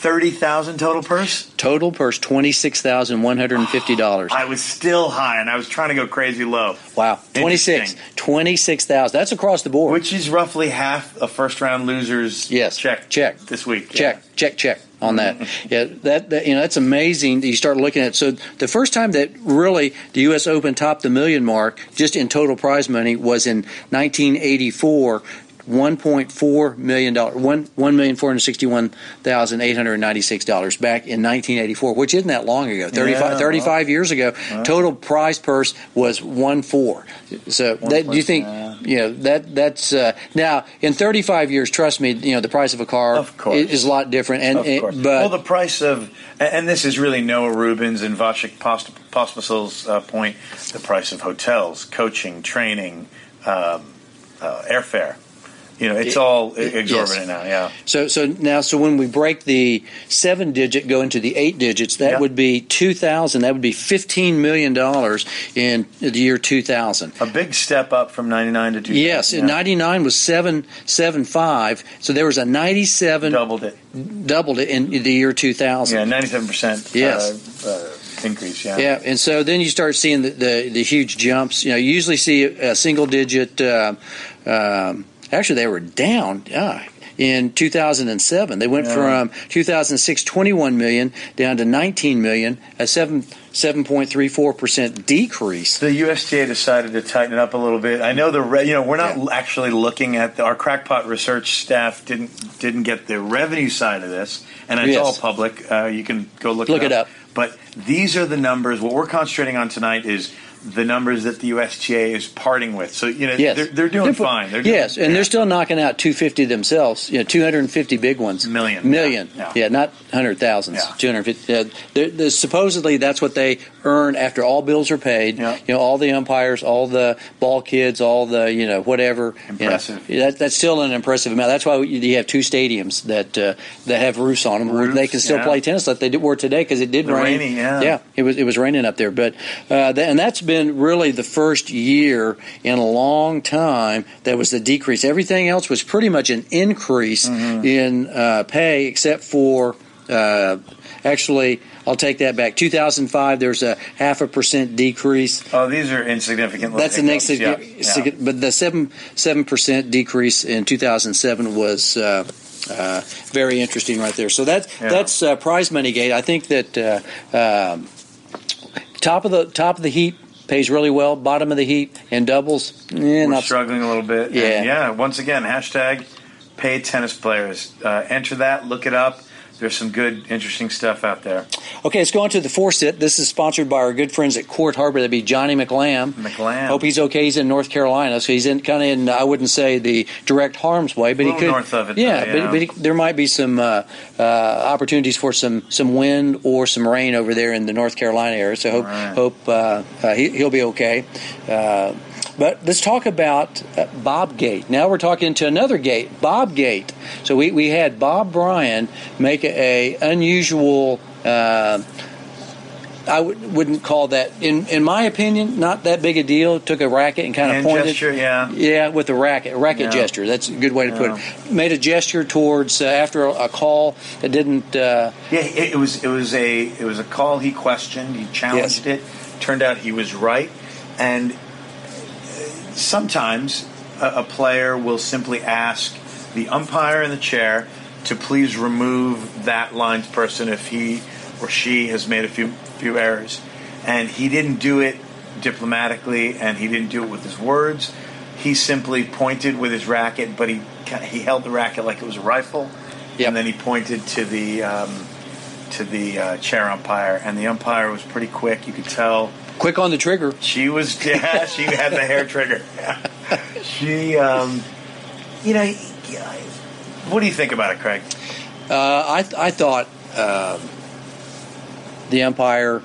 30,000 total purse. total purse twenty six thousand one hundred and fifty dollars. Oh, I was still high and I was trying to go crazy low, Wow, 26 Interesting. 26,000. That's across the board. which is roughly half a first round loser's Yes, check check. this week. check, check, check on that. yeah, that, that you know that's amazing. that You start looking at so the first time that really the U.S. Open topped the million mark just in total prize money was in 1984. One point four million dollars, one one million four hundred sixty-one thousand eight hundred ninety-six dollars back in 1984, which isn't that long ago. 35, Yeah, 35 years ago, total prize purse was one four. So that, do you think? You know that that's uh, now in 35 years. Trust me, you know the price of a car Of course. is, is a lot different. And Of and- course. but well, the price of, and this is really Noah Rubins and Vasek Post- Pospisil's uh, point, the price of hotels, coaching, training, um, uh, airfare. You know, it's It- all exorbitant yes. now. Yeah. So so now so when we break the seven digit, go into the eight digits, that Yeah. would be two thousand. That would be fifteen million dollars in the year two thousand. A big step up from 99 to 2000. Yes, in yeah. '99 was seven seven five. So there was a ninety-seven Doubled it. doubled it in the year two thousand. Yeah, 97% Yes. uh, uh, increase. Yeah. Yeah, and so then you start seeing the, the, the huge jumps. You know, you usually see a single digit. Uh, um, actually, they were down. Uh, in 2007, they went Yeah. from 2006 21 million down to 19 million, a seven 7.34 percent decrease. The USTA decided to tighten it up a little bit. I know the re- you know we're not Yeah. actually looking at the, our crackpot research staff didn't didn't get the revenue side of this, and it's Yes. all public. Uh, you can go look Look it it up. But these are the numbers. What we're concentrating on tonight is the numbers that the USTA is parting with. So you know Yes, they're, they're doing pu- fine. They're doing, yes, and yeah. they're still knocking out 250 themselves. You know, 250 big ones. Million. Million. Yeah. Yeah, not hundred thousands. Yeah. 250. Uh, they're, they're, supposedly, that's what they earn after all bills are paid. Yeah. You know, all the umpires, all the ball kids, all the you know whatever. you know. Impressive. that, that's still an impressive amount. That's why you have two stadiums that uh, that have roofs on them where they can still yeah. play tennis like they did, were today because it did The rain. rainy, yeah. yeah, it was it was raining up there, but uh, and that's been really the first year in a long time that was the decrease. Everything else was pretty much an increase Mm-hmm. in uh, pay, except for uh, actually. I'll take that back. 2005, there's a half a percent decrease. Oh, these are insignificant. That's the next. Yeah, yeah. but the seven seven percent decrease in 2007 was uh, uh, very interesting right there. So that Yeah. that's uh, prize money gate. I think that uh, um, top of the top of the heap pays really well. Bottom of the heap and doubles, eh, We're not struggling a little bit. Yeah. And yeah. Once again, hashtag pay tennis players. Uh, enter that. Look it up. There's some good, interesting stuff out there. Okay, let's go on to the four sit. This is sponsored by our good friends at Court Harbor. That'd be Johnny McLam. McLam. Hope he's okay. He's in North Carolina, so he's in kind of in. I wouldn't say the direct harm's way, but he could. north of it, yeah, though, but, but he, there might be some uh, uh, opportunities for some some wind or some rain over there in the North Carolina area. So hope Right. hope uh, uh, he, he'll be okay. But let's talk about uh, Bob Gate. Now we're talking to another Gate, Bob Gate. So we, we had Bob Bryan make a, a unusual. Uh, I w- wouldn't call that, in in my opinion, not that big a deal. Took a racket and kind of Hand pointed. gesture, yeah. Yeah, with a racket, a racket Yeah. gesture. That's a good way to put it. Made a gesture towards uh, after a, a call that didn't. Uh, Yeah, it, it was it was a it was a call he questioned. He challenged it. Turned out he was right, and sometimes a, a player will simply ask the umpire in the chair to please remove that line's person if he or she has made a few few errors, and he didn't do it diplomatically, and he didn't do it with his words. He simply pointed with his racket, but he he held the racket like it was a rifle, Yep. and then he pointed to the um, to the uh, chair umpire, and the umpire was pretty quick. You could tell quick on the trigger. she was yeah, she had the hair trigger. she, um, you know, what do you think about it, Craig? Uh, I I thought um the umpire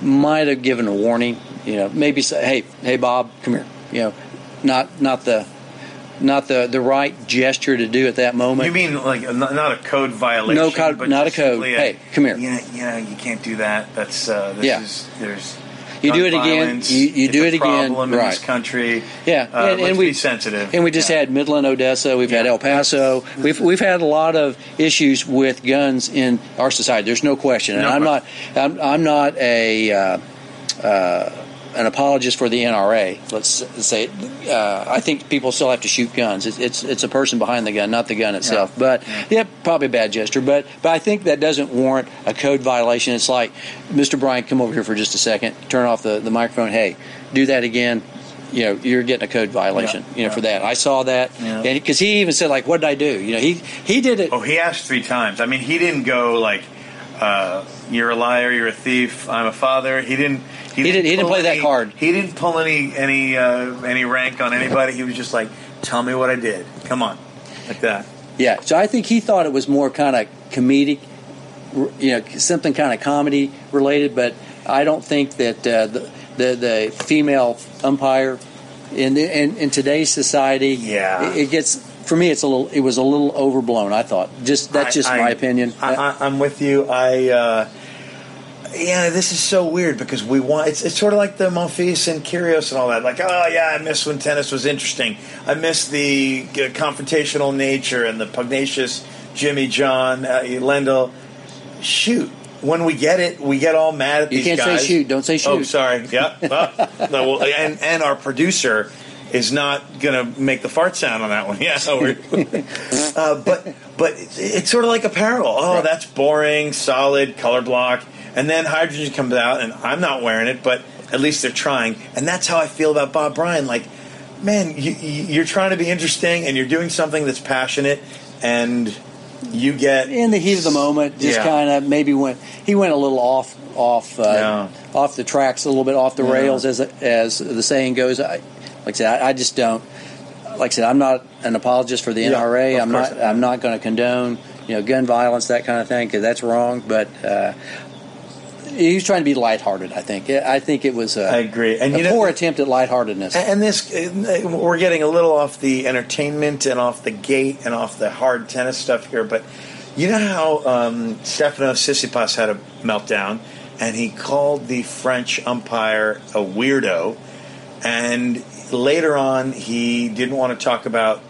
might have given a warning. You know, maybe say, "Hey, hey, Bob, come here." You know, not not the not the the right gesture to do at that moment. You mean like not, not a code violation? No code- but not a code. simply Hey, come here. Yeah, you know, you can't do that. That's uh, this Yeah. is there's. You do it again, you- you do it again, problem in this right. country. Yeah, uh, and- let's and we- be sensitive. And we just Yeah. had Midland, Odessa. We've had El Paso. We've we've had a lot of issues with guns in our society. There's no question. And No I'm not I'm, I'm not a uh, uh, an apologist for the NRA. Let's say uh, I think people still have to shoot guns. It's, it's it's a person behind the gun, not the gun itself. Yeah. But yeah, probably a bad gesture. But but I think that doesn't warrant a code violation. It's like Mr. Bryan, come over here for just a second. Turn off the, the microphone. Hey, do that again. You know, you're getting a code violation. Yeah, You know, yeah. for that. I saw that, Yeah. and because he even said like, "What did I do?" You know, he he did it. Oh, he asked three times. I mean, he didn't go like, uh, "You're a liar. You're a thief. I'm a father." He didn't. He didn't- he didn't play that any- card. He didn't pull any any uh, any rank on anybody. He was just like, "Tell me what I did. Come on," like that. Yeah, so I think he thought it was more kind of comedic, you know, something kind of comedy related. But I don't think that uh, the, the the female umpire in, the, in in today's society, Yeah. it, it gets for me. It's a little. It was a little overblown. I thought. Just that's just I- my opinion. I, I, I'm with you. I. Uh, yeah, this is so weird because we want it's, it's sort of like the Monfils and Kyrgios and all that. Like, oh yeah, I miss when tennis was interesting. I miss the uh, confrontational nature and the pugnacious Jimmy John uh, Lendl. Shoot, when we get it, we get all mad at You these can't say guys. shoot. Don't say shoot. Oh, sorry. Yeah. Oh, no, well, and and our producer is not gonna make the fart sound on that one. Yeah. So we're, uh, but but it's, it's sort of like apparel. Oh, Right. that's boring, solid, color block. And then hydrogen comes out, and I'm not wearing it, but at least they're trying. And that's how I feel about Bob Bryan. Like, man, you, you- you're trying to be interesting, and you're doing something that's passionate, and you get in the heat of the moment, just Yeah. kind of maybe went he went a little off off uh, Yeah. off the tracks a little bit off the Yeah. rails as as the saying goes. I, like I said, I, I just don't. Like I said, I'm not an apologist for the NRA. I'm not. not. I'm not going to condone you know gun violence that kind of thing because that's wrong. But uh, he was trying to be lighthearted. I think. I think it was a, I agree. And a you know- poor attempt at lightheartedness. And this, we're getting a little off the entertainment and off the gate and off the hard tennis stuff here, but you know how um, Stefano Tsitsipas had a meltdown and he called the French umpire a weirdo, and later on he didn't want to talk about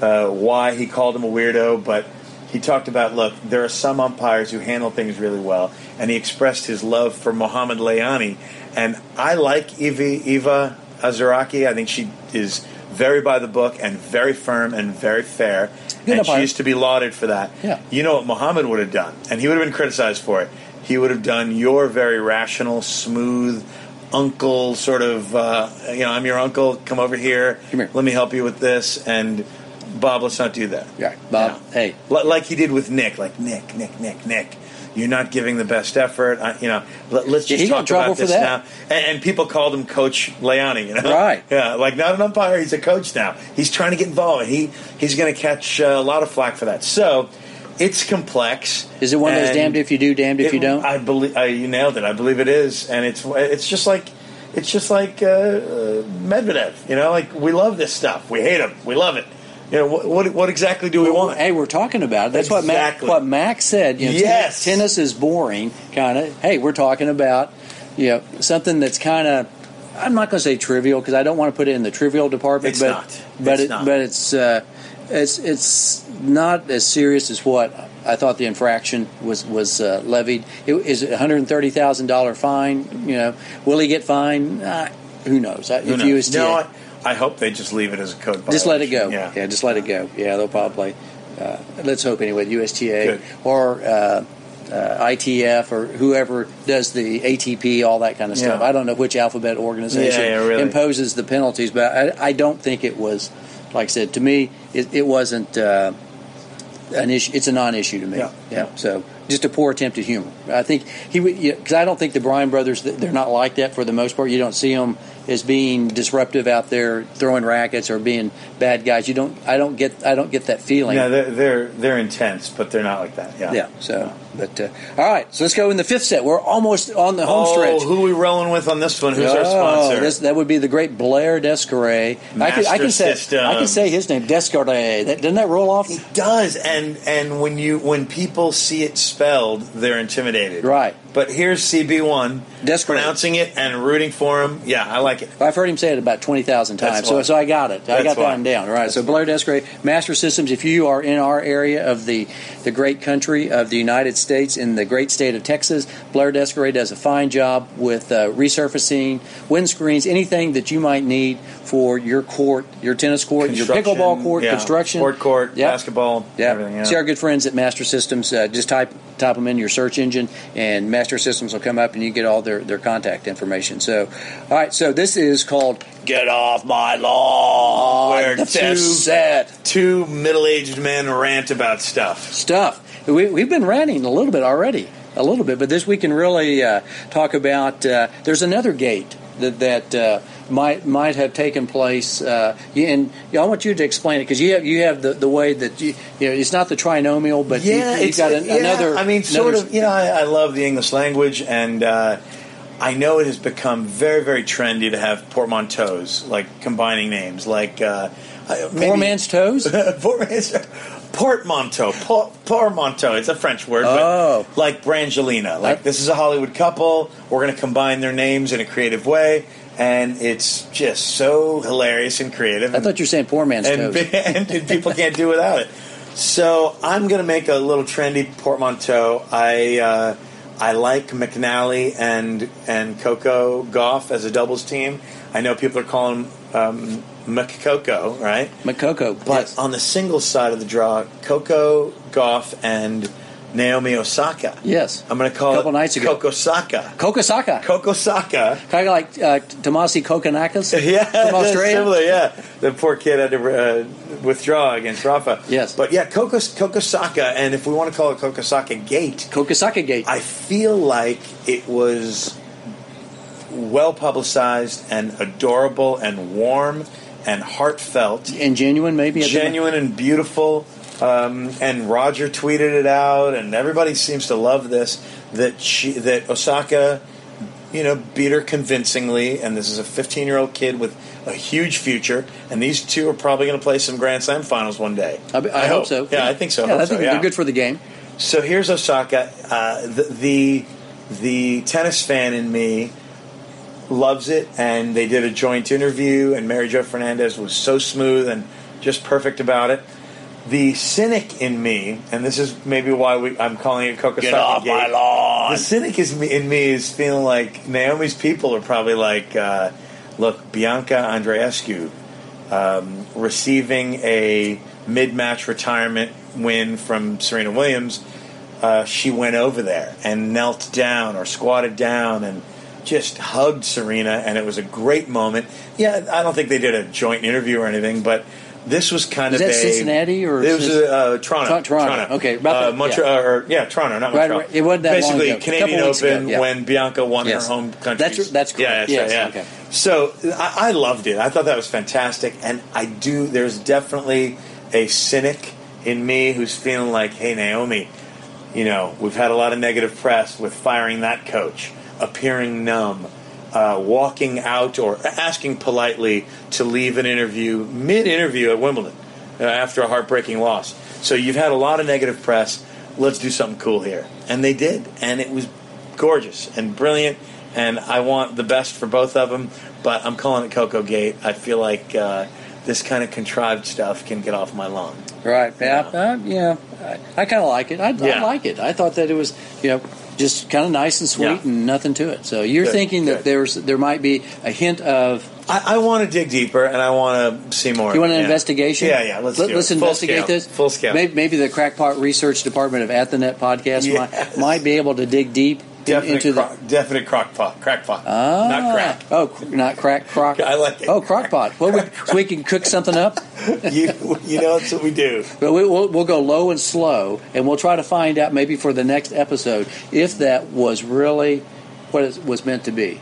uh, why he called him a weirdo, but he talked about look, there are some umpires who handle things really well, and he expressed his love for Mohamed Lahyani. And I like Eva, Eva Asderaki. I think she is very by the book and very firm and very fair. Good and she used to be lauded for that. Yeah. You know what Mohammed would have done, and he would have been criticized for it. He would have done your very rational, smooth, uncle sort of. Uh, you know, I'm your uncle. Come over here. Come here. Let me help you with this. And Bob, let's not do that. Yeah, Bob. Yeah. Hey, Li- like he did with Nick, like Nick, Nick, Nick, Nick. You're not giving the best effort. I, you know, let, us just he talk about this that. now. And, and people called him Coach Leone. You know, Right. Yeah, like not an umpire. He's a coach now. He's trying to get involved. He he's going to catch uh, a lot of flack for that. So it's complex. is it one of those damned if you do, damned if it- you don't? I believe I, you nailed it. I believe it is, and it's it's just like it's just like uh, uh, Medvedev. You know, like we love this stuff. We hate him. We love it. You know, what what, what exactly do we want? Hey, we're talking about it. That's what Mac, what Max said. You know, Yes. tennis, tennis is boring, kind of. Hey, we're talking about you know something that's kind of. I'm not going to say trivial because I don't want to put it in the trivial department. It's but, not. But It's it, not. but it's uh, it's it's not as serious as what I thought the infraction was was uh, levied. It is it a hundred and thirty thousand dollar fine. You know, will he get fined? Uh, who knows? Who if knows? USTA, No, I, hope they just leave it as a code. just let it go. violation. Yeah, just let it go. Yeah, they'll probably. Uh, let's hope anyway. USTA Good. or uh, uh, ITF or whoever does the ATP, all that kind of stuff. Yeah. I don't know which alphabet organization Yeah, yeah, really. imposes the penalties, but I, I don't think it was. Like I said, to me, it, it wasn't uh, an issue. It's a non-issue to me. Yeah. So just a poor attempt at humor. I think he would because I don't think the Bryan brothers they're not like that for the most part. You don't see them as being disruptive out there throwing rackets or being bad guys. You don't. I don't get. I don't get that feeling. No, they're, they're they're intense, but they're not like that. Yeah. yeah. So, but uh, all right. So let's go in the fifth set. We're almost on the home Oh, stretch. who are we rolling with on this one? Who's our Oh, sponsor? this- that would be the great Blair Descaret. I can, I can say I can say his name Descaret. That, doesn't that roll off? It does, and and when you when people see it spelled, they're intimidated. Right. But here's CB1 Desperate. pronouncing it and rooting for him. Yeah, I like it. I've heard him say it about 20,000 That's times, so, why. so I got it. I That's got that why. one down. All right, so Blair Descray, Master Systems, if you are in our area of the, the great country of the United States, in the great state of Texas, Blair Descray does a fine job with uh, resurfacing, windscreens, anything that you might need for your court, your tennis court, your pickleball court, yeah, construction. sport court, Yep. basketball, Yeah. everything. Yeah. See our good friends at Master Systems. Uh, just type type them in your search engine, and Master Systems will come up, and you get all their, their contact information. So, all right. So this is called "Get Off My Lawn." Where the two- fifth set Two middle-aged men rant about stuff. stuff. We, we've been ranting a little bit already, a little bit, but this we can really uh, talk about. Uh, there's another gate that that uh, might might have taken place, uh, and I want you to explain it because you have you have the, the way that you, you know it's not the trinomial, but you, Yeah, you've got an, yeah, another. I mean, sort another- of. You know, I, I love the English language, and uh, I know it has become very, very trendy to have portmanteaus, like combining names, like uh, maybe- Poor man's toes. Poor man's portmanteau. Por- portmanteau. It's a French word. but Oh. like Brangelina. Like this is a Hollywood couple. We're going to combine their names in a creative way, and it's just so hilarious and creative. I thought you were saying poor man's and, toes. and, and people can't do without it. So I'm going to make a little trendy portmanteau. I uh, I like McNally and and Coco Gauff as a doubles team. I know people are calling um, McCoco, right? Makoko, But yes. on the singles side of the draw, Coco Gauff and Naomi Osaka. Yes. I'm going to call a Couple it nights ago. Kokosaka. Coco Saka. kind of like uh, Tomasi Kokkinakis Yeah, from Australia. similar. Yeah, the poor kid had to uh, withdraw against Rafa. Yes. but yeah, Coco Kokosaka, and if we want to call it Kokosaka Gate, Kokosaka Gate. I feel like it was well publicized and adorable and warm and heartfelt, and genuine, maybe. genuine and beautiful. Um, and Roger tweeted it out, and everybody seems to love this. That she, that Osaka, you know, beat her convincingly, and this is a 15 year old kid with a huge future, and these two are probably going to play some Grand Slam finals one day. I, I hope so. Yeah, I think so. Yeah, hope I think so, yeah. they're good for the game. So here's Osaka. Uh, the, the the tennis fan in me loves it, and they did a joint interview, and Mary Joe Fernandez was so smooth and just perfect about it. The cynic in me, and this is maybe why we, I'm calling it Kokosaki Get off my lawn. The cynic is me, in me is feeling like Naomi's people are probably like, uh, look, Bianca Andreescu um, receiving a mid-match retirement win from Serena Williams, uh, she went over there and knelt down or squatted down and just hugged Serena, and it was a great moment. Yeah, I don't think they did a joint interview or anything, but This was kind Is of that a Cincinnati or it was uh, Toronto. Tro- Toronto. Okay, uh, Montreal. yeah. Or, yeah, Toronto, not Montreal. right. It wasn't that long Basically, ago. Canadian weeks ago, Open yeah. when Bianca won Yes. her home country. That's- that's correct. Yeah, that's Yes, right, yeah. okay. So I, I loved it. I thought that was fantastic, and I do. There's definitely a cynic in me who's feeling like, hey, Naomi, you know, we've had a lot of negative press with firing that coach, appearing numb, uh, walking out or asking politely to leave an interview mid interview at Wimbledon uh, after a heartbreaking loss. So you've had a lot of negative press. Let's do something cool here. And they did. And it was gorgeous and brilliant. And I want the best for both of them. But I'm calling it Coco Gate. I feel like uh, this kind of contrived stuff can get off my lawn. Right. Yeah. Uh, yeah. I, I kind of like it. I, I like it. I thought that it was, you know, just kind of nice and sweet Yeah. and nothing to it. So you're Good, thinking that there's there might be a hint of I, I want to dig deeper and I want to see more. you want an Yeah. investigation? Yeah, yeah. Let's Let, do us it. Full investigate scale. this. Full scale. Maybe, maybe the Crackpot Research Department of At the Net podcast Yes. might, might be able to dig deep in- Definite, into the. crock, definite crockpot. Crackpot. Ah, Not crack. Oh, not crack. Crock. I like it. Oh, crockpot. Well, we, so we can cook something up. you, you know, that's what we do. But we, we'll, we'll go low and slow, and we'll try to find out maybe for the next episode if that was really what it was meant to be.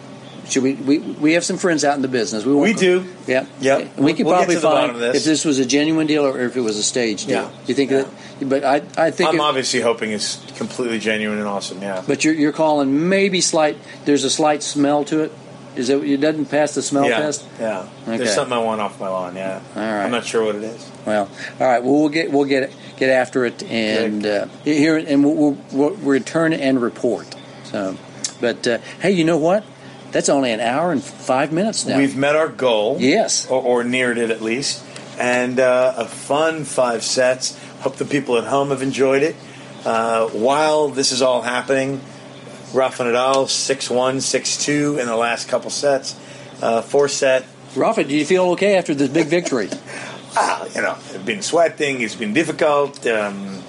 Should we? We, we have some friends out in the business. won't We do. Yeah. Yeah. And we could We'll get probably to the find bottom of this. if this was a genuine deal or if it was a stage deal. Yeah. You think Yeah. that? But I, I think. I'm it- obviously hoping it's completely genuine and awesome. Yeah. but you're, you're calling maybe slight. There's a slight smell to it. Is it? It doesn't pass the smell yeah. test. Yeah. Okay. There's something I want off my lawn. Yeah. All right. I'm not sure what it is. Well, all right. Well, we'll get we'll get get after it and uh, here and we'll, we'll, we'll return and report. So, but uh, hey, you know what? That's only an hour and five minutes now. We've met our goal. Yes. Or, or neared it at least. And uh, a fun five sets. Hope the people at home have enjoyed it. Uh, while this is all happening, Rafa Nadal 6 1, 6 2 in the last couple sets. Uh, four set. Rafa, do you feel okay after this big victory? Ah, you know, it's been sweating, it's been difficult. Um,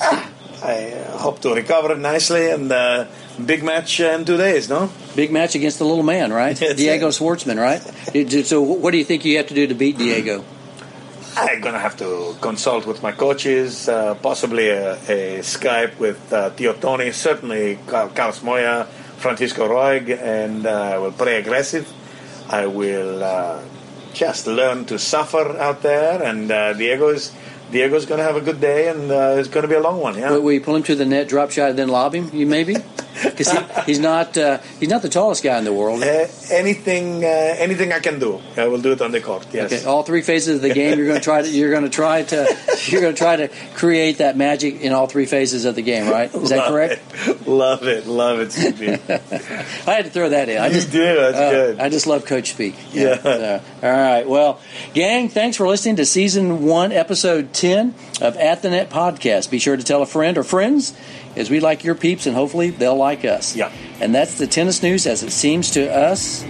ah, I uh, hope to recover nicely. And uh, big match uh, in two days, no? big match against the little man, right? Diego it. Schwartzman, right? So, what do you think you have to do to beat Diego? I'm gonna have to consult with my coaches, uh, possibly a, a Skype with uh, Tio Toni, certainly Car- Carlos Moya, Francisco Roig, and uh, I will play aggressive. I will uh, just learn to suffer out there, and uh, Diego's Diego's gonna have a good day, and uh, it's gonna be a long one. Yeah. Will, will you pull him to the net, drop shot, and then lob him? You maybe because he, he's not uh, he's not the tallest guy in the world. Uh, anything, uh, anything I can do, I will do it on the court. Yes. Okay, all three phases of the game. You're going to try to. You're going to try to. You're going to try to create that magic in all three phases of the game. Right? Is that Love correct? it. Love it. Love it. I had to throw that in. I You just do, that's uh, good. I just love Coach Speak. Yeah. so, all right. Well, gang, thanks for listening to season one, episode ten of At the Net podcast. Be sure to tell a friend or friends, as we like your peeps, and hopefully they'll like us. Yeah. And that's the tennis news as it seems to us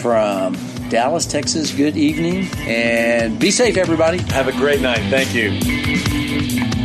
from Dallas, Texas. Good evening, and be safe, everybody. Have a great night. Thank you.